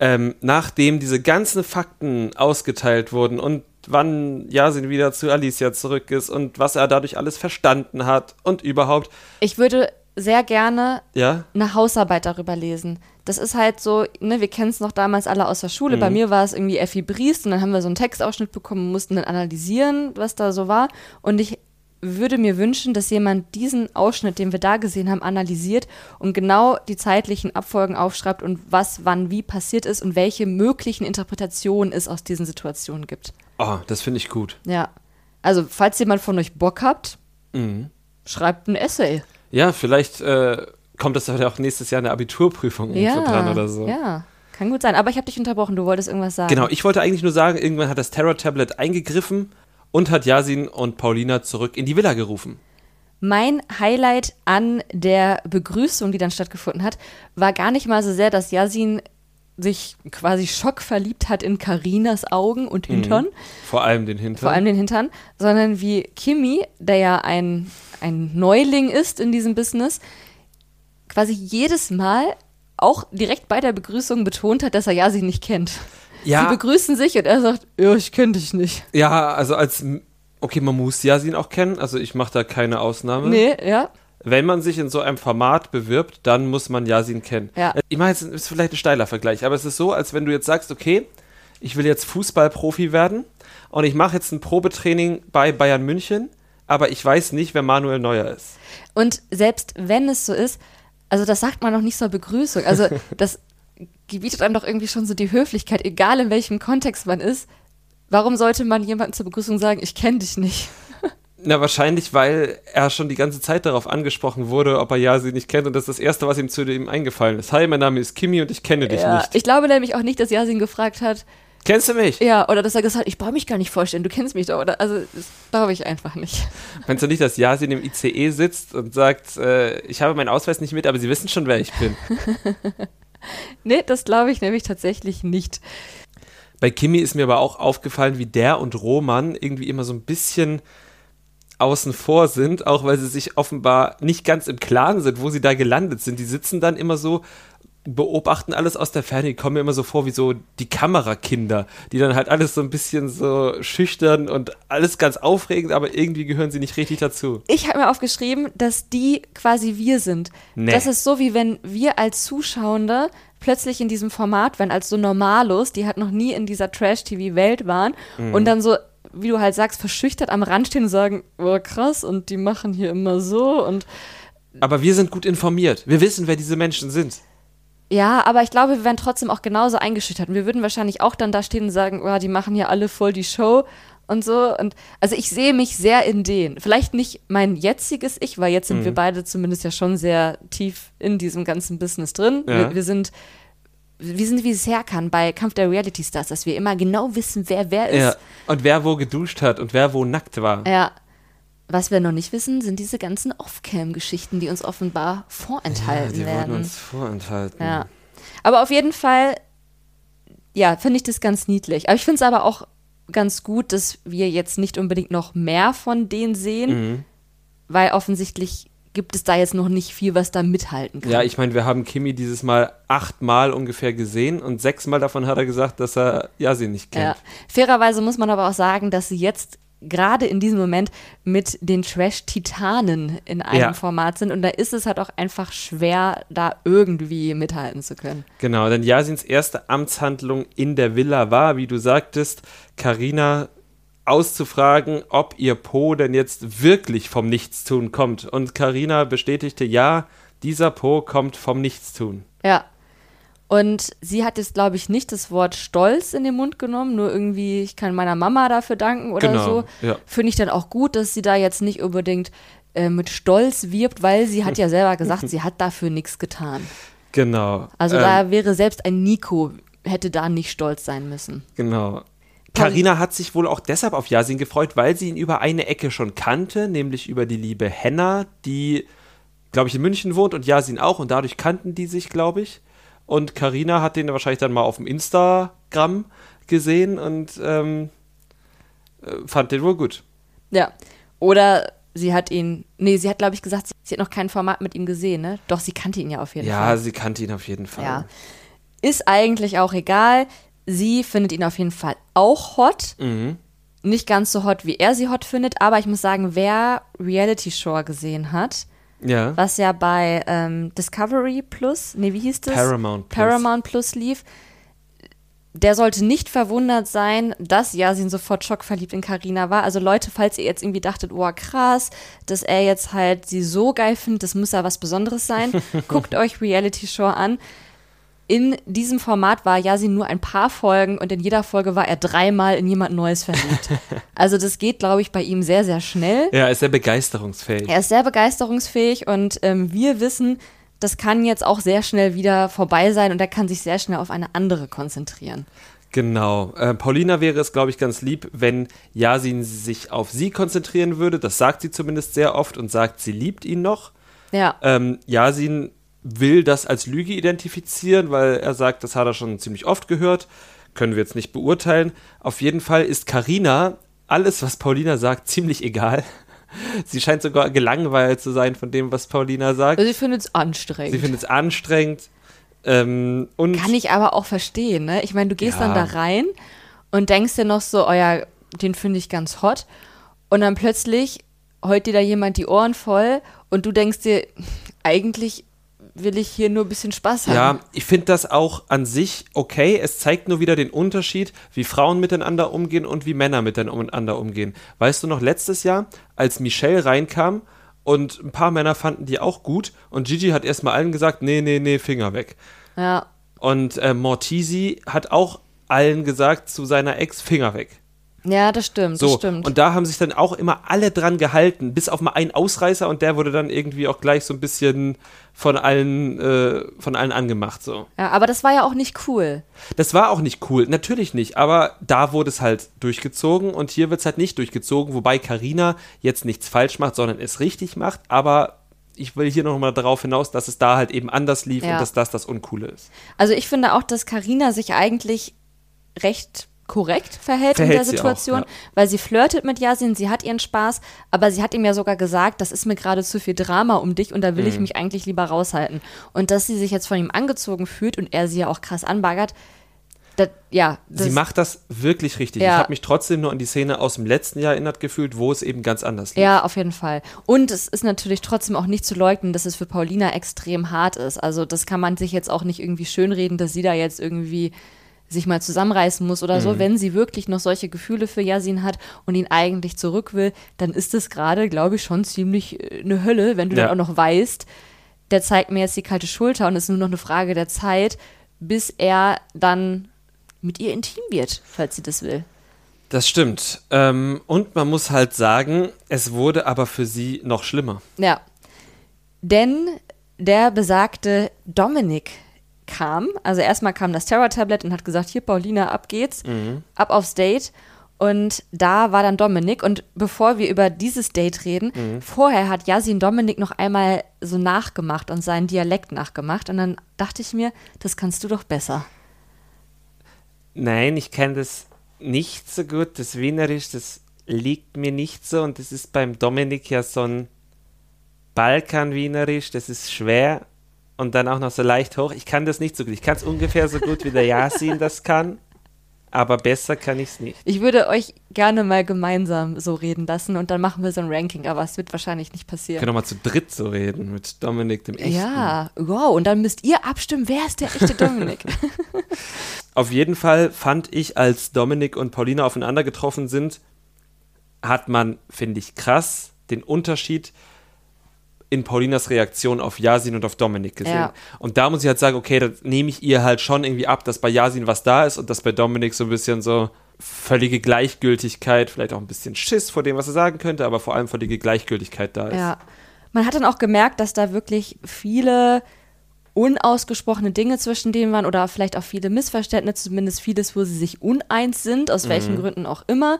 ähm, nachdem diese ganzen Fakten ausgeteilt wurden und wann Yasin wieder zu Alicia zurück ist und was er dadurch alles verstanden hat und überhaupt, Ich würde sehr gerne ja, eine Hausarbeit darüber lesen. Das ist halt so, ne, wir kennen es noch damals alle aus der Schule. Mhm. Bei mir war es irgendwie Effi Briest und dann haben wir so einen Textausschnitt bekommen und mussten dann analysieren, was da so war. Und ich würde mir wünschen, dass jemand diesen Ausschnitt, den wir da gesehen haben, analysiert und genau die zeitlichen Abfolgen aufschreibt und was wann wie passiert ist und welche möglichen Interpretationen es aus diesen Situationen gibt. oh, das finde ich gut. Ja. Also, falls jemand von euch Bock habt, Mhm. schreibt ein Essay. Ja, vielleicht äh, kommt das ja auch nächstes Jahr eine Abiturprüfung irgendwo dran oder so. Ja, kann gut sein. Aber ich habe dich unterbrochen, du wolltest irgendwas sagen. Genau, ich wollte eigentlich nur sagen, irgendwann hat das Terror-Tablet eingegriffen und hat Yasin und Paulina zurück in die Villa gerufen. Mein Highlight an der Begrüßung, die dann stattgefunden hat, war gar nicht mal so sehr, dass Yasin sich quasi schockverliebt hat in Karinas Augen und Hintern, Vor allem den Hintern. vor allem den Hintern, sondern wie Kimi, der ja ein, ein Neuling ist in diesem Business, quasi jedes Mal auch direkt bei der Begrüßung betont hat, dass er Yasin nicht kennt. Ja. Sie begrüßen sich und er sagt, ja, ich kenne dich nicht. Ja, also als, okay, man muss Yasin auch kennen, also ich mache da keine Ausnahme. Nee, ja. Wenn man sich in so einem Format bewirbt, dann muss man Yasin kennen. Ja. Äh, Ich meine, es ist vielleicht ein steiler Vergleich, aber es ist so, als wenn du jetzt sagst, okay, ich will jetzt Fußballprofi werden und ich mache jetzt ein Probetraining bei Bayern München, aber ich weiß nicht, wer Manuel Neuer ist. Und selbst wenn es so ist, also das sagt man noch nicht zur Begrüßung. Also *laughs* das gebietet einem doch irgendwie schon so die Höflichkeit, egal in welchem Kontext man ist. Warum sollte man jemandem zur Begrüßung sagen, ich kenne dich nicht? *laughs* Na, wahrscheinlich, weil er schon die ganze Zeit darauf angesprochen wurde, ob er Yasin nicht kennt und das ist das Erste, was ihm zu ihm eingefallen ist. Hi, mein Name ist Kimi und ich kenne dich Ja, nicht. ich glaube nämlich auch nicht, dass Yasin gefragt hat, Kennst du mich? ja, oder dass er gesagt hat, ich brauche mich gar nicht vorstellen, du kennst mich doch. Oder, also das glaube ich einfach nicht. *laughs* Meinst du nicht, dass Yasin im ICE sitzt und sagt, äh, ich habe meinen Ausweis nicht mit, aber sie wissen schon, wer ich bin? *laughs* Nee, das glaube ich nämlich tatsächlich nicht. Bei Kimi ist mir aber auch aufgefallen, wie der und Roman irgendwie immer so ein bisschen außen vor sind, auch weil sie sich offenbar nicht ganz im Klaren sind, wo sie da gelandet sind. Die sitzen dann immer so, beobachten alles aus der Ferne, die kommen mir immer so vor wie so die Kamerakinder, die dann halt alles so ein bisschen so schüchtern und alles ganz aufregend, aber irgendwie gehören sie nicht richtig dazu. Ich habe mir aufgeschrieben, dass die quasi wir sind. Nee. Das ist so, wie wenn wir als Zuschauende plötzlich in diesem Format wären, als so Normalos, die halt noch nie in dieser Trash-TV-Welt waren Mhm. und dann so, wie du halt sagst, verschüchtert am Rand stehen und sagen, oh krass, und die machen hier immer so und Aber wir sind gut informiert. Wir wissen, wer diese Menschen sind. Ja, aber ich glaube, wir wären trotzdem auch genauso eingeschüchtert. Und wir würden wahrscheinlich auch dann da stehen und sagen, oh, die machen hier alle voll die Show und so. Und also ich sehe mich sehr in denen. Vielleicht nicht mein jetziges Ich, weil jetzt sind Mhm. wir beide zumindest ja schon sehr tief in diesem ganzen Business drin. Ja. Wir, wir sind, wir sind, wie es herkann bei Kampf der Reality Stars, dass wir immer genau wissen, wer wer ist. Ja. Und wer wo geduscht hat und wer wo nackt war. Ja. Was wir noch nicht wissen, sind diese ganzen Off-Cam-Geschichten, die uns offenbar vorenthalten die werden. uns vorenthalten. Ja. Aber auf jeden Fall, ja, finde ich das ganz niedlich. Aber ich finde es aber auch ganz gut, dass wir jetzt nicht unbedingt noch mehr von denen sehen, Mhm. weil offensichtlich gibt es da jetzt noch nicht viel, was da mithalten kann. Ja, ich meine, wir haben Kimi dieses Mal achtmal ungefähr gesehen und sechsmal davon hat er gesagt, dass er Yasin nicht kennt. Ja. Fairerweise muss man aber auch sagen, dass sie jetzt gerade in diesem Moment mit den Trash-Titanen in einem Ja. Format sind und da ist es halt auch einfach schwer, da irgendwie mithalten zu können. Genau, denn Yasins erste Amtshandlung in der Villa war, wie du sagtest, Karina auszufragen, ob ihr Po denn jetzt wirklich vom Nichtstun kommt. Und Karina bestätigte, ja, dieser Po kommt vom Nichtstun. Ja. Und sie hat jetzt, glaube ich, nicht das Wort Stolz in den Mund genommen, nur irgendwie, ich kann meiner Mama dafür danken oder Genau, so. ja. Finde ich dann auch gut, dass sie da jetzt nicht unbedingt äh, mit Stolz wirbt, weil sie hat ja *laughs* selber gesagt, sie hat dafür nichts getan. Genau. Also ähm, da wäre selbst ein Nico, hätte da nicht stolz sein müssen. Genau. Karina hat sich wohl auch deshalb auf Yasin gefreut, weil sie ihn über eine Ecke schon kannte, nämlich über die liebe Henna, die, glaube ich, in München wohnt und Yasin auch und dadurch kannten die sich, glaube ich. Und Karina hat den wahrscheinlich dann mal auf dem Instagram gesehen und ähm, äh, fand den wohl gut. Ja. Oder sie hat ihn, nee, sie hat, glaube ich, gesagt, sie, hat noch kein Format mit ihm gesehen, ne? Doch, sie kannte ihn ja auf jeden Ja, Fall. sie kannte ihn auf jeden Fall. Ja. Ist eigentlich auch egal. Sie findet ihn auf jeden Fall auch hot. Mhm. Nicht ganz so hot, wie er sie hot findet, aber ich muss sagen, wer Reality Show gesehen hat, Ja. was ja bei ähm, Discovery Plus, nee, wie hieß das? Paramount Plus. Paramount Plus lief, der sollte nicht verwundert sein, dass Yasin sofort schockverliebt in Karina war. Also Leute, falls ihr jetzt irgendwie dachtet, oh krass, dass er jetzt halt sie so geil findet, das muss ja was Besonderes sein, *laughs* guckt euch Reality Show an. In diesem Format war Yasin nur ein paar Folgen und in jeder Folge war er dreimal in jemand Neues verliebt. *laughs* Also das geht, glaube ich, bei ihm sehr, sehr schnell. Ja, ist sehr begeisterungsfähig. Er ist sehr begeisterungsfähig und ähm, wir wissen, das kann jetzt auch sehr schnell wieder vorbei sein und er kann sich sehr schnell auf eine andere konzentrieren. Genau. Äh, Paulina wäre es, glaube ich, ganz lieb, wenn Yasin sich auf sie konzentrieren würde. Das sagt sie zumindest sehr oft und sagt, sie liebt ihn noch. Ja, Ähm, Yasin will das als Lüge identifizieren, weil er sagt, das hat er schon ziemlich oft gehört. Können wir jetzt nicht beurteilen. Auf jeden Fall ist Karina alles, was Paulina sagt, ziemlich egal. *laughs* Sie scheint sogar gelangweilt zu sein von dem, was Paulina sagt. also ich finde es anstrengend. Sie findet es anstrengend. Ähm, und kann ich aber auch verstehen, ne? Ich meine, du gehst Ja. dann da rein und denkst dir noch so, oh ja, den finde ich ganz hot. Und dann plötzlich heult dir da jemand die Ohren voll und du denkst dir, eigentlich will ich hier nur ein bisschen Spaß haben. Ja, ich finde das auch an sich okay. Es zeigt nur wieder den Unterschied, wie Frauen miteinander umgehen und wie Männer miteinander umgehen. Weißt du noch, letztes Jahr, als Michelle reinkam und ein paar Männer fanden die auch gut und Gigi hat erstmal allen gesagt, nee, nee, nee, Finger weg. ja. Und äh, Mortisi hat auch allen gesagt zu seiner Ex, Finger weg. Ja, das stimmt, So, das stimmt. und da haben sich dann auch immer alle dran gehalten, bis auf mal einen Ausreißer und der wurde dann irgendwie auch gleich so ein bisschen von allen, äh, von allen angemacht, so. ja, aber das war ja auch nicht cool. Das war auch nicht cool, natürlich nicht, aber da wurde es halt durchgezogen und hier wird es halt nicht durchgezogen, wobei Karina jetzt nichts falsch macht, sondern es richtig macht, aber ich will hier nochmal darauf hinaus, dass es da halt eben anders lief Ja. und dass das das Uncoole ist. Also ich finde auch, dass Karina sich eigentlich recht korrekt verhält, in Verhält der sie Situation, auch, ja. weil sie flirtet mit Yasin, sie hat ihren Spaß, aber sie hat ihm ja sogar gesagt, das ist mir gerade zu viel Drama um dich und da will Mhm. ich mich eigentlich lieber raushalten. Und dass sie sich jetzt von ihm angezogen fühlt und er sie ja auch krass anbaggert, das, ja, das, Sie macht das wirklich richtig. Ja. Ich habe mich trotzdem nur an die Szene aus dem letzten Jahr erinnert gefühlt, wo es eben ganz anders lief. Ja, auf jeden Fall. Und es ist natürlich trotzdem auch nicht zu leugnen, dass es für Paulina extrem hart ist. Also das kann man sich jetzt auch nicht irgendwie schönreden, dass sie da jetzt irgendwie sich mal zusammenreißen muss oder Mhm. so. Wenn sie wirklich noch solche Gefühle für Yasin hat und ihn eigentlich zurück will, dann ist es gerade, glaube ich, schon ziemlich äh, eine Hölle, wenn du Ja. dann auch noch weißt, der zeigt mir jetzt die kalte Schulter und es ist nur noch eine Frage der Zeit, bis er dann mit ihr intim wird, falls sie das will. Das stimmt. Ähm, und man muss halt sagen, es wurde aber für sie noch schlimmer. Ja. Denn der besagte Dominik kam, also erstmal kam das Terror-Tablet und hat gesagt, hier Paulina, ab geht's, ab aufs Date. Und da war dann Dominik. Und bevor wir über dieses Date reden, vorher hat Yasin Dominik noch einmal so nachgemacht und seinen Dialekt nachgemacht. Und dann dachte ich mir, das kannst du doch besser. Nein, ich kann das nicht so gut. Das Wienerisch, das liegt mir nicht so. Und das ist beim Dominik ja so ein Balkan-Wienerisch. Das ist schwer. Und dann auch noch so leicht hoch. Ich kann das nicht so gut. Ich kann es ungefähr so gut, wie der Yasin das kann. Aber besser kann ich es nicht. Ich würde euch gerne mal gemeinsam so reden lassen und dann machen wir so ein Ranking, aber es wird wahrscheinlich nicht Wir passieren. können auch mal zu dritt so reden mit Dominik, dem Echten. Ja, wow. Und dann müsst ihr abstimmen, wer ist der echte Dominik? *laughs* Auf jeden Fall fand ich, als Dominik und Paulina aufeinander getroffen sind, hat man, finde ich, krass den Unterschied in Paulinas Reaktion auf Yasin und auf Dominik gesehen. Ja. Und da muss ich halt sagen, okay, das nehme ich ihr halt schon irgendwie ab, dass bei Yasin was da ist und dass bei Dominik so ein bisschen so völlige Gleichgültigkeit, vielleicht auch ein bisschen Schiss vor dem, was er sagen könnte, aber vor allem völlige Gleichgültigkeit da ist. Ja. Man hat dann auch gemerkt, dass da wirklich viele unausgesprochene Dinge zwischen denen waren oder vielleicht auch viele Missverständnisse, zumindest vieles, wo sie sich uneins sind, aus welchen Gründen auch immer.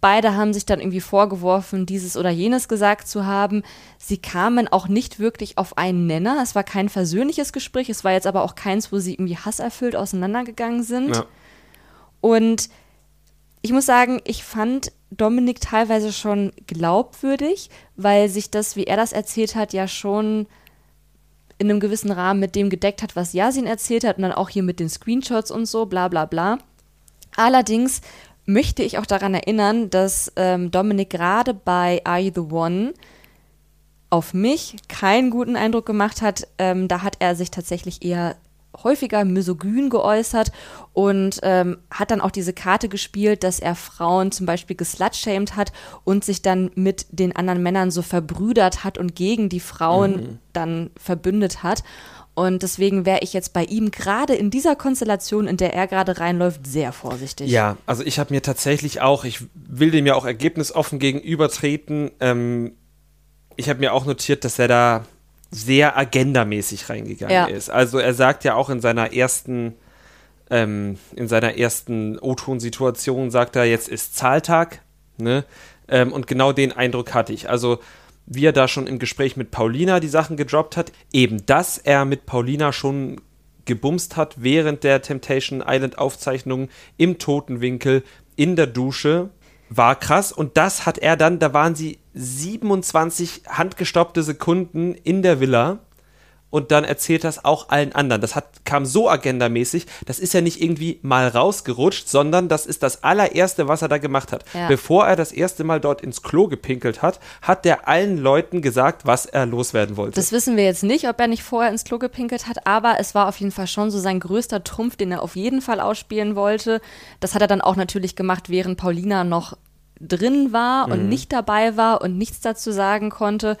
Beide haben sich dann irgendwie vorgeworfen, dieses oder jenes gesagt zu haben. Sie kamen auch nicht wirklich auf einen Nenner. Es war kein versöhnliches Gespräch. Es war jetzt aber auch keins, wo sie irgendwie hasserfüllt auseinandergegangen sind. Ja. Und ich muss sagen, ich fand Dominik teilweise schon glaubwürdig, weil sich das, wie er das erzählt hat, ja schon in einem gewissen Rahmen mit dem gedeckt hat, was Yasin erzählt hat und dann auch hier mit den Screenshots und so, bla bla bla. Allerdings möchte ich auch daran erinnern, dass ähm, Dominik gerade bei Are You the One auf mich keinen guten Eindruck gemacht hat. Ähm, da hat er sich tatsächlich eher häufiger misogyn geäußert und ähm, hat dann auch diese Karte gespielt, dass er Frauen zum Beispiel geslutshamed hat und sich dann mit den anderen Männern so verbrüdert hat und gegen die Frauen dann verbündet hat. Und deswegen wäre ich jetzt bei ihm gerade in dieser Konstellation, in der er gerade reinläuft, sehr vorsichtig. Ja, also ich habe mir tatsächlich auch, ich will dem ja auch ergebnisoffen gegenübertreten, ähm, ich habe mir auch notiert, dass er da sehr agendamäßig reingegangen Ja. ist. Also er sagt ja auch in seiner ersten, ähm, in seiner ersten O-Ton-Situation, sagt er, jetzt ist Zahltag, ne? Ähm, und genau den Eindruck hatte ich. Also wie er da schon im Gespräch mit Paulina die Sachen gedroppt hat, eben, dass er mit Paulina schon gebumst hat während der Temptation Island Aufzeichnung im Totenwinkel in der Dusche war krass. Und das hat er dann, da waren sie 27 handgestoppte Sekunden in der Villa und dann erzählt das auch allen anderen. Das hat, kam so agendamäßig, das ist ja nicht irgendwie mal rausgerutscht, sondern das ist das allererste, was er da gemacht hat. Ja. Bevor er das erste Mal dort ins Klo gepinkelt hat, hat der allen Leuten gesagt, was er loswerden wollte. Das wissen wir jetzt nicht, ob er nicht vorher ins Klo gepinkelt hat, aber es war auf jeden Fall schon so sein größter Trumpf, den er auf jeden Fall ausspielen wollte. Das hat er dann auch natürlich gemacht, während Paulina noch drin war und nicht dabei war und nichts dazu sagen konnte.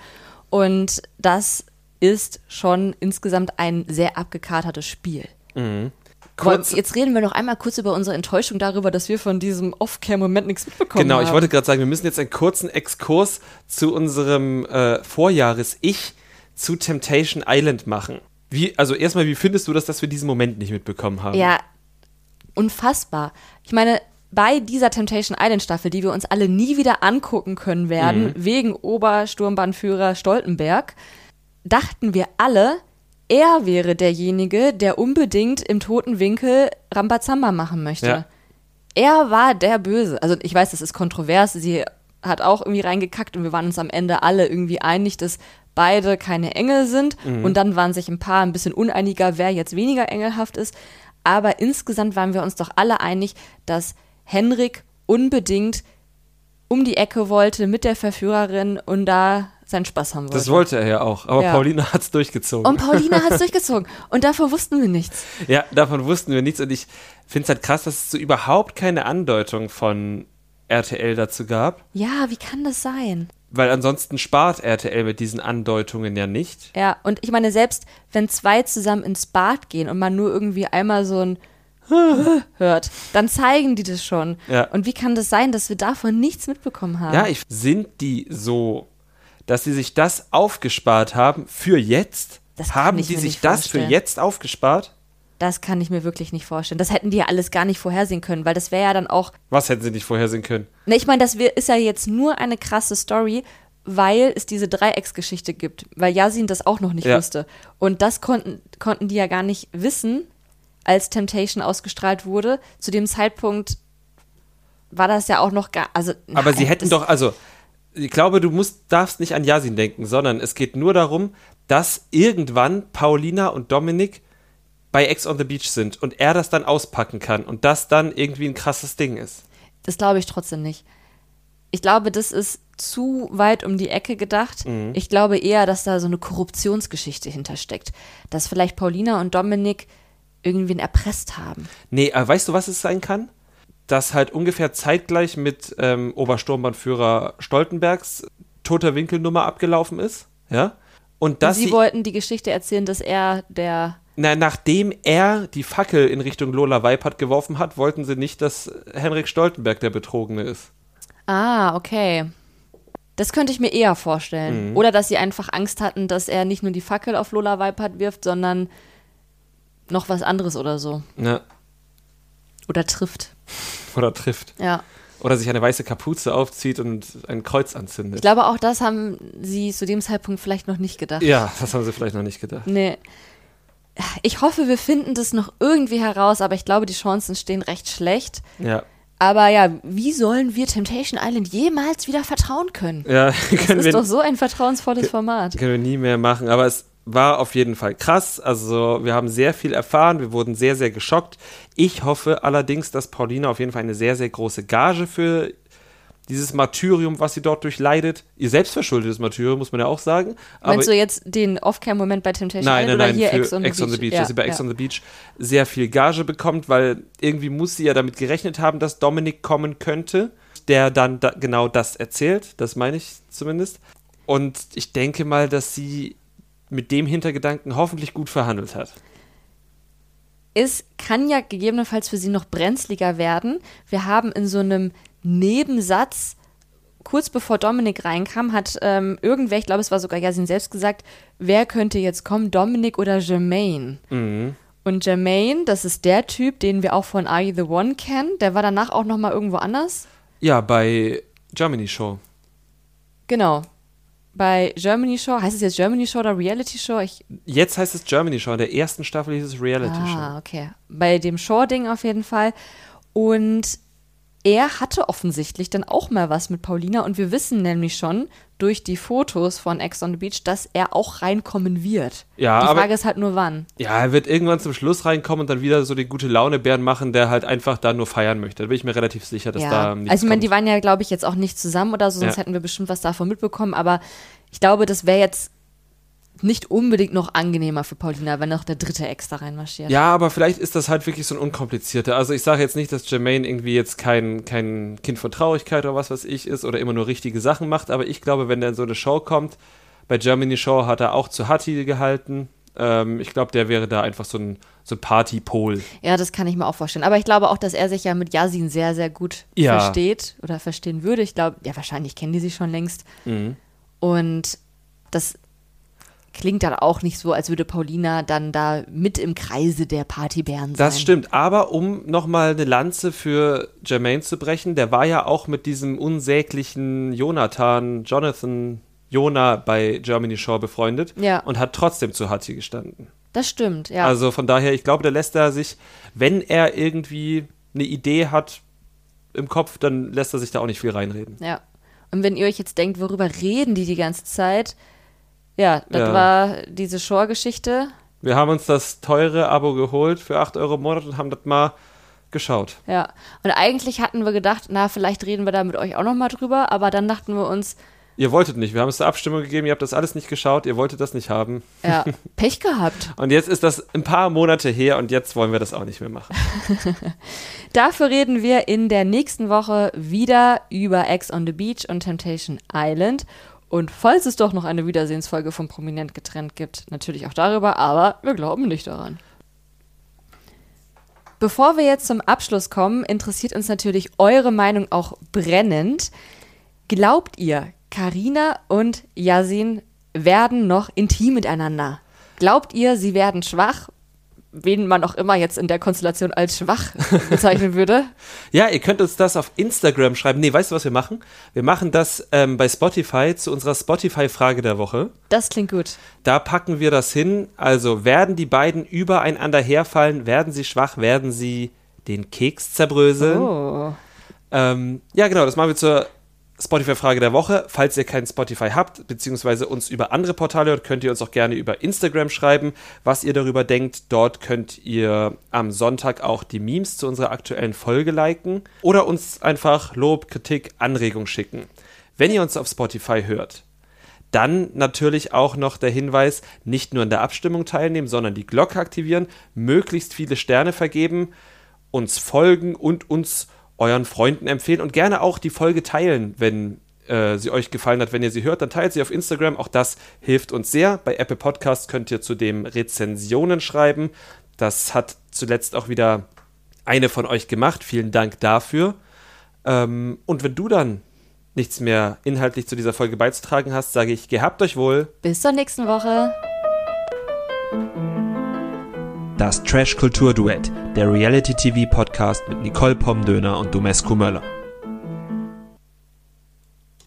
Und das ist schon insgesamt ein sehr abgekatertes Spiel. Kurz- Jetzt reden wir noch einmal kurz über unsere Enttäuschung darüber, dass wir von diesem Off-Cam-Moment nichts mitbekommen Genau, haben. ich wollte gerade sagen, wir müssen jetzt einen kurzen Exkurs zu unserem äh, Vorjahres-Ich zu Temptation Island machen. Wie, also erstmal, wie findest du das, dass wir diesen Moment nicht mitbekommen haben? Ja, unfassbar. Ich meine, bei dieser Temptation Island Staffel, die wir uns alle nie wieder angucken können werden, wegen Obersturmbannführer Stoltenberg, dachten wir alle, er wäre derjenige, der unbedingt im toten Winkel Rambazamba machen möchte. Ja. Er war der Böse. Also ich weiß, das ist kontrovers. Sie hat auch irgendwie reingekackt und wir waren uns am Ende alle irgendwie einig, dass beide keine Engel sind. Und dann waren sich ein paar ein bisschen uneiniger, wer jetzt weniger engelhaft ist. Aber insgesamt waren wir uns doch alle einig, dass Henrik unbedingt um die Ecke wollte mit der Verführerin und da seinen Spaß haben wollte. Das wollte er ja auch, aber Ja. Paulina hat es durchgezogen. und Paulina hat es *laughs* durchgezogen. Und davor wussten wir nichts. Ja, davon wussten wir nichts und ich finde es halt krass, dass es so überhaupt keine Andeutung von RTL dazu gab. Ja, wie kann das sein? Weil ansonsten spart RTL mit diesen Andeutungen ja nicht. Ja, und ich meine, selbst wenn zwei zusammen ins Bad gehen und man nur irgendwie einmal so ein *laughs* hört, dann zeigen die das schon. Ja. Und wie kann das sein, dass wir davon nichts mitbekommen haben? Ja, ich, sind die so, dass sie sich das aufgespart haben für jetzt? Das haben die sich das für vorstellen. jetzt aufgespart? Das kann ich mir wirklich nicht vorstellen. Das hätten die ja alles gar nicht vorhersehen können, weil das wäre ja dann auch. Was hätten sie nicht vorhersehen können? Ne, ich meine, das ist ja jetzt nur eine krasse Story, weil es diese Dreiecksgeschichte gibt, weil Yasin das auch noch nicht Ja. wusste. Und das konnten, konnten die ja gar nicht wissen, als Temptation ausgestrahlt wurde. Zu dem Zeitpunkt war das ja auch noch gar. Also, Aber na, sie hätten doch, also, ich glaube, du musst, darfst nicht an Yasin denken, sondern es geht nur darum, dass irgendwann Paulina und Dominik bei Ex on the Beach sind und er das dann auspacken kann und das dann irgendwie ein krasses Ding ist. Das glaube ich trotzdem nicht. Ich glaube, das ist zu weit um die Ecke gedacht. Mhm. Ich glaube eher, dass da so eine Korruptionsgeschichte hintersteckt. Dass vielleicht Paulina und Dominik irgendwen erpresst haben. Nee, aber weißt du, was es sein kann? Dass halt ungefähr zeitgleich mit ähm, Obersturmbannführer Stoltenbergs toter Winkelnummer abgelaufen ist, ja? Und dass sie, sie, wollten die Geschichte erzählen, dass er der. na, nachdem er die Fackel in Richtung Lola Weipert geworfen hat, wollten sie nicht, dass Henrik Stoltenberg der Betrogene ist. Ah, okay. Das könnte ich mir eher Mhm. vorstellen. Oder dass sie einfach Angst hatten, dass er nicht nur die Fackel auf Lola Weipert wirft, sondern noch was anderes oder so. Ja. Oder trifft. Oder trifft. Ja. Oder sich eine weiße Kapuze aufzieht und ein Kreuz Ich anzündet. glaube, auch das haben sie zu dem Zeitpunkt vielleicht noch nicht gedacht. Ja, das haben sie vielleicht noch nicht gedacht. Nee. Ich hoffe, wir finden das noch irgendwie heraus, aber ich glaube, die Chancen stehen recht schlecht. Ja. Aber ja, wie sollen wir Temptation Island jemals wieder vertrauen können? Ja, *laughs* Das können ist wir, doch so ein vertrauensvolles Format. können wir nie mehr machen. Aber es war auf jeden Fall krass. Also wir haben sehr viel erfahren. Wir wurden sehr, sehr geschockt. Ich hoffe allerdings, dass Paulina auf jeden Fall eine sehr, sehr große Gage für dieses Martyrium, was sie dort durchleidet, ihr selbstverschuldetes Martyrium, muss man ja auch sagen. Aber Meinst du jetzt den Off-Cam-Moment bei Temptation Nein, nein, oder nein, hier für Ex on the Beach? dass sie bei Ex on the Beach sehr viel Gage bekommt, weil irgendwie muss sie ja damit gerechnet haben, dass Dominik kommen könnte, der dann da genau das erzählt, das meine ich zumindest. Und ich denke mal, dass sie mit dem Hintergedanken hoffentlich gut verhandelt hat. Es kann ja gegebenenfalls für sie noch brenzliger werden. Wir haben in so einem Nebensatz, kurz bevor Dominik reinkam, hat ähm, irgendwer, ich glaube, es war sogar Yasin selbst gesagt, wer könnte jetzt kommen, Dominik oder Jermaine? Mhm. Und Jermaine, das ist der Typ, den wir auch von Are You the One kennen. Der war danach auch noch mal irgendwo anders. Ja, bei Germany Show. Genau. Bei Germany Show, heißt es jetzt Germany Show oder Reality Show? Ich, Jetzt heißt es Germany Show. In der ersten Staffel hieß es Reality ah, Show. okay. Bei dem Shaw-Ding auf jeden Fall. Und er hatte offensichtlich dann auch mal was mit Paulina und wir wissen nämlich schon durch die Fotos von Ex on the Beach, dass er auch reinkommen wird. Ja, die aber- Frage ist halt nur wann. Ja, er wird irgendwann zum Schluss reinkommen und dann wieder so den gute Laune-Bären machen, der halt einfach da nur feiern möchte. Da bin ich mir relativ sicher, dass da Ja. nichts Also ich meine, die waren ja, glaube ich, jetzt auch nicht zusammen oder so, sonst Ja. hätten wir bestimmt was davon mitbekommen, aber ich glaube, das wäre jetzt nicht unbedingt noch angenehmer für Paulina, wenn noch der dritte Ex da reinmarschiert. Ja, aber vielleicht ist das halt wirklich so ein unkomplizierter. Also ich sage jetzt nicht, dass Jermaine irgendwie jetzt kein, kein Kind von Traurigkeit oder was weiß ich ist oder immer nur richtige Sachen macht, aber ich glaube, wenn in so eine Show kommt, bei Germany Show hat er auch zu Hatti gehalten. Ähm, ich glaube, der wäre da einfach so ein, so ein Partypol. Ja, das kann ich mir auch vorstellen. Aber ich glaube auch, dass er sich ja mit Yasin sehr, sehr gut Ja. versteht oder verstehen würde. Ich glaube, ja, wahrscheinlich kennen die sich schon längst. Mhm. Und das klingt dann auch nicht so, als würde Paulina dann da mit im Kreise der Partybären sein. Das stimmt, aber um nochmal eine Lanze für Jermaine zu brechen, der war ja auch mit diesem unsäglichen Jonathan, Jonathan Jona bei Germany Show befreundet Ja. und hat trotzdem zu Hatti gestanden. Das stimmt, ja. Also von daher, ich glaube, da lässt er sich, wenn er irgendwie eine Idee hat im Kopf, dann lässt er sich da auch nicht viel reinreden. Ja. Und wenn ihr euch jetzt denkt, worüber reden die die ganze Zeit? Ja, das Ja. war diese Shore-Geschichte. Wir haben uns das teure Abo geholt für 8 Euro im Monat und haben das mal geschaut. Ja. Und eigentlich hatten wir gedacht, na, vielleicht reden wir da mit euch auch noch mal drüber, aber dann dachten wir uns, Ihr wolltet nicht. Wir haben es zur Abstimmung gegeben. Ihr habt das alles nicht geschaut. Ihr wolltet das nicht haben. Ja, *laughs* Pech gehabt. Und jetzt ist das ein paar Monate her und jetzt wollen wir das auch nicht mehr machen. *laughs* Dafür reden wir in der nächsten Woche wieder über Ex on the Beach und Temptation Island. Und falls es doch noch eine Wiedersehensfolge von Prominent getrennt gibt, natürlich auch darüber, aber wir glauben nicht daran. Bevor wir jetzt zum Abschluss kommen, interessiert uns natürlich eure Meinung auch brennend. Glaubt ihr, Karina und Yasin werden noch intim miteinander? Glaubt ihr, sie werden schwach? Wen man auch immer jetzt in der Konstellation als schwach bezeichnen würde. *laughs* Ja, ihr könnt uns das auf Instagram schreiben. Nee, weißt du, was wir machen? Wir machen das ähm, bei Spotify zu unserer Spotify-Frage der Woche. Das klingt gut. Da packen wir das hin. Also, werden die beiden übereinander herfallen? Werden sie schwach? Werden sie den Keks zerbröseln? Oh. Ähm, ja, genau, das machen wir zur Spotify-Frage der Woche. Falls ihr keinen Spotify habt, beziehungsweise uns über andere Portale hört, könnt ihr uns auch gerne über Instagram schreiben, was ihr darüber denkt. Dort könnt ihr am Sonntag auch die Memes zu unserer aktuellen Folge liken oder uns einfach Lob, Kritik, Anregung schicken. Wenn ihr uns auf Spotify hört, dann natürlich auch noch der Hinweis, nicht nur in der Abstimmung teilnehmen, sondern die Glocke aktivieren, möglichst viele Sterne vergeben, uns folgen und uns euren Freunden empfehlen und gerne auch die Folge teilen, wenn äh, sie euch gefallen hat. Wenn ihr sie hört, dann teilt sie auf Instagram. Auch das hilft uns sehr. Bei Apple Podcasts könnt ihr zudem Rezensionen schreiben. Das hat zuletzt auch wieder eine von euch gemacht. Vielen Dank dafür. Ähm, und wenn du dann nichts mehr inhaltlich zu dieser Folge beizutragen hast, sage ich, gehabt euch wohl. Bis zur nächsten Woche. Das Trash Kultur Duett, der Reality TV Podcast mit Nicole Pomdöner und Domescu Möller.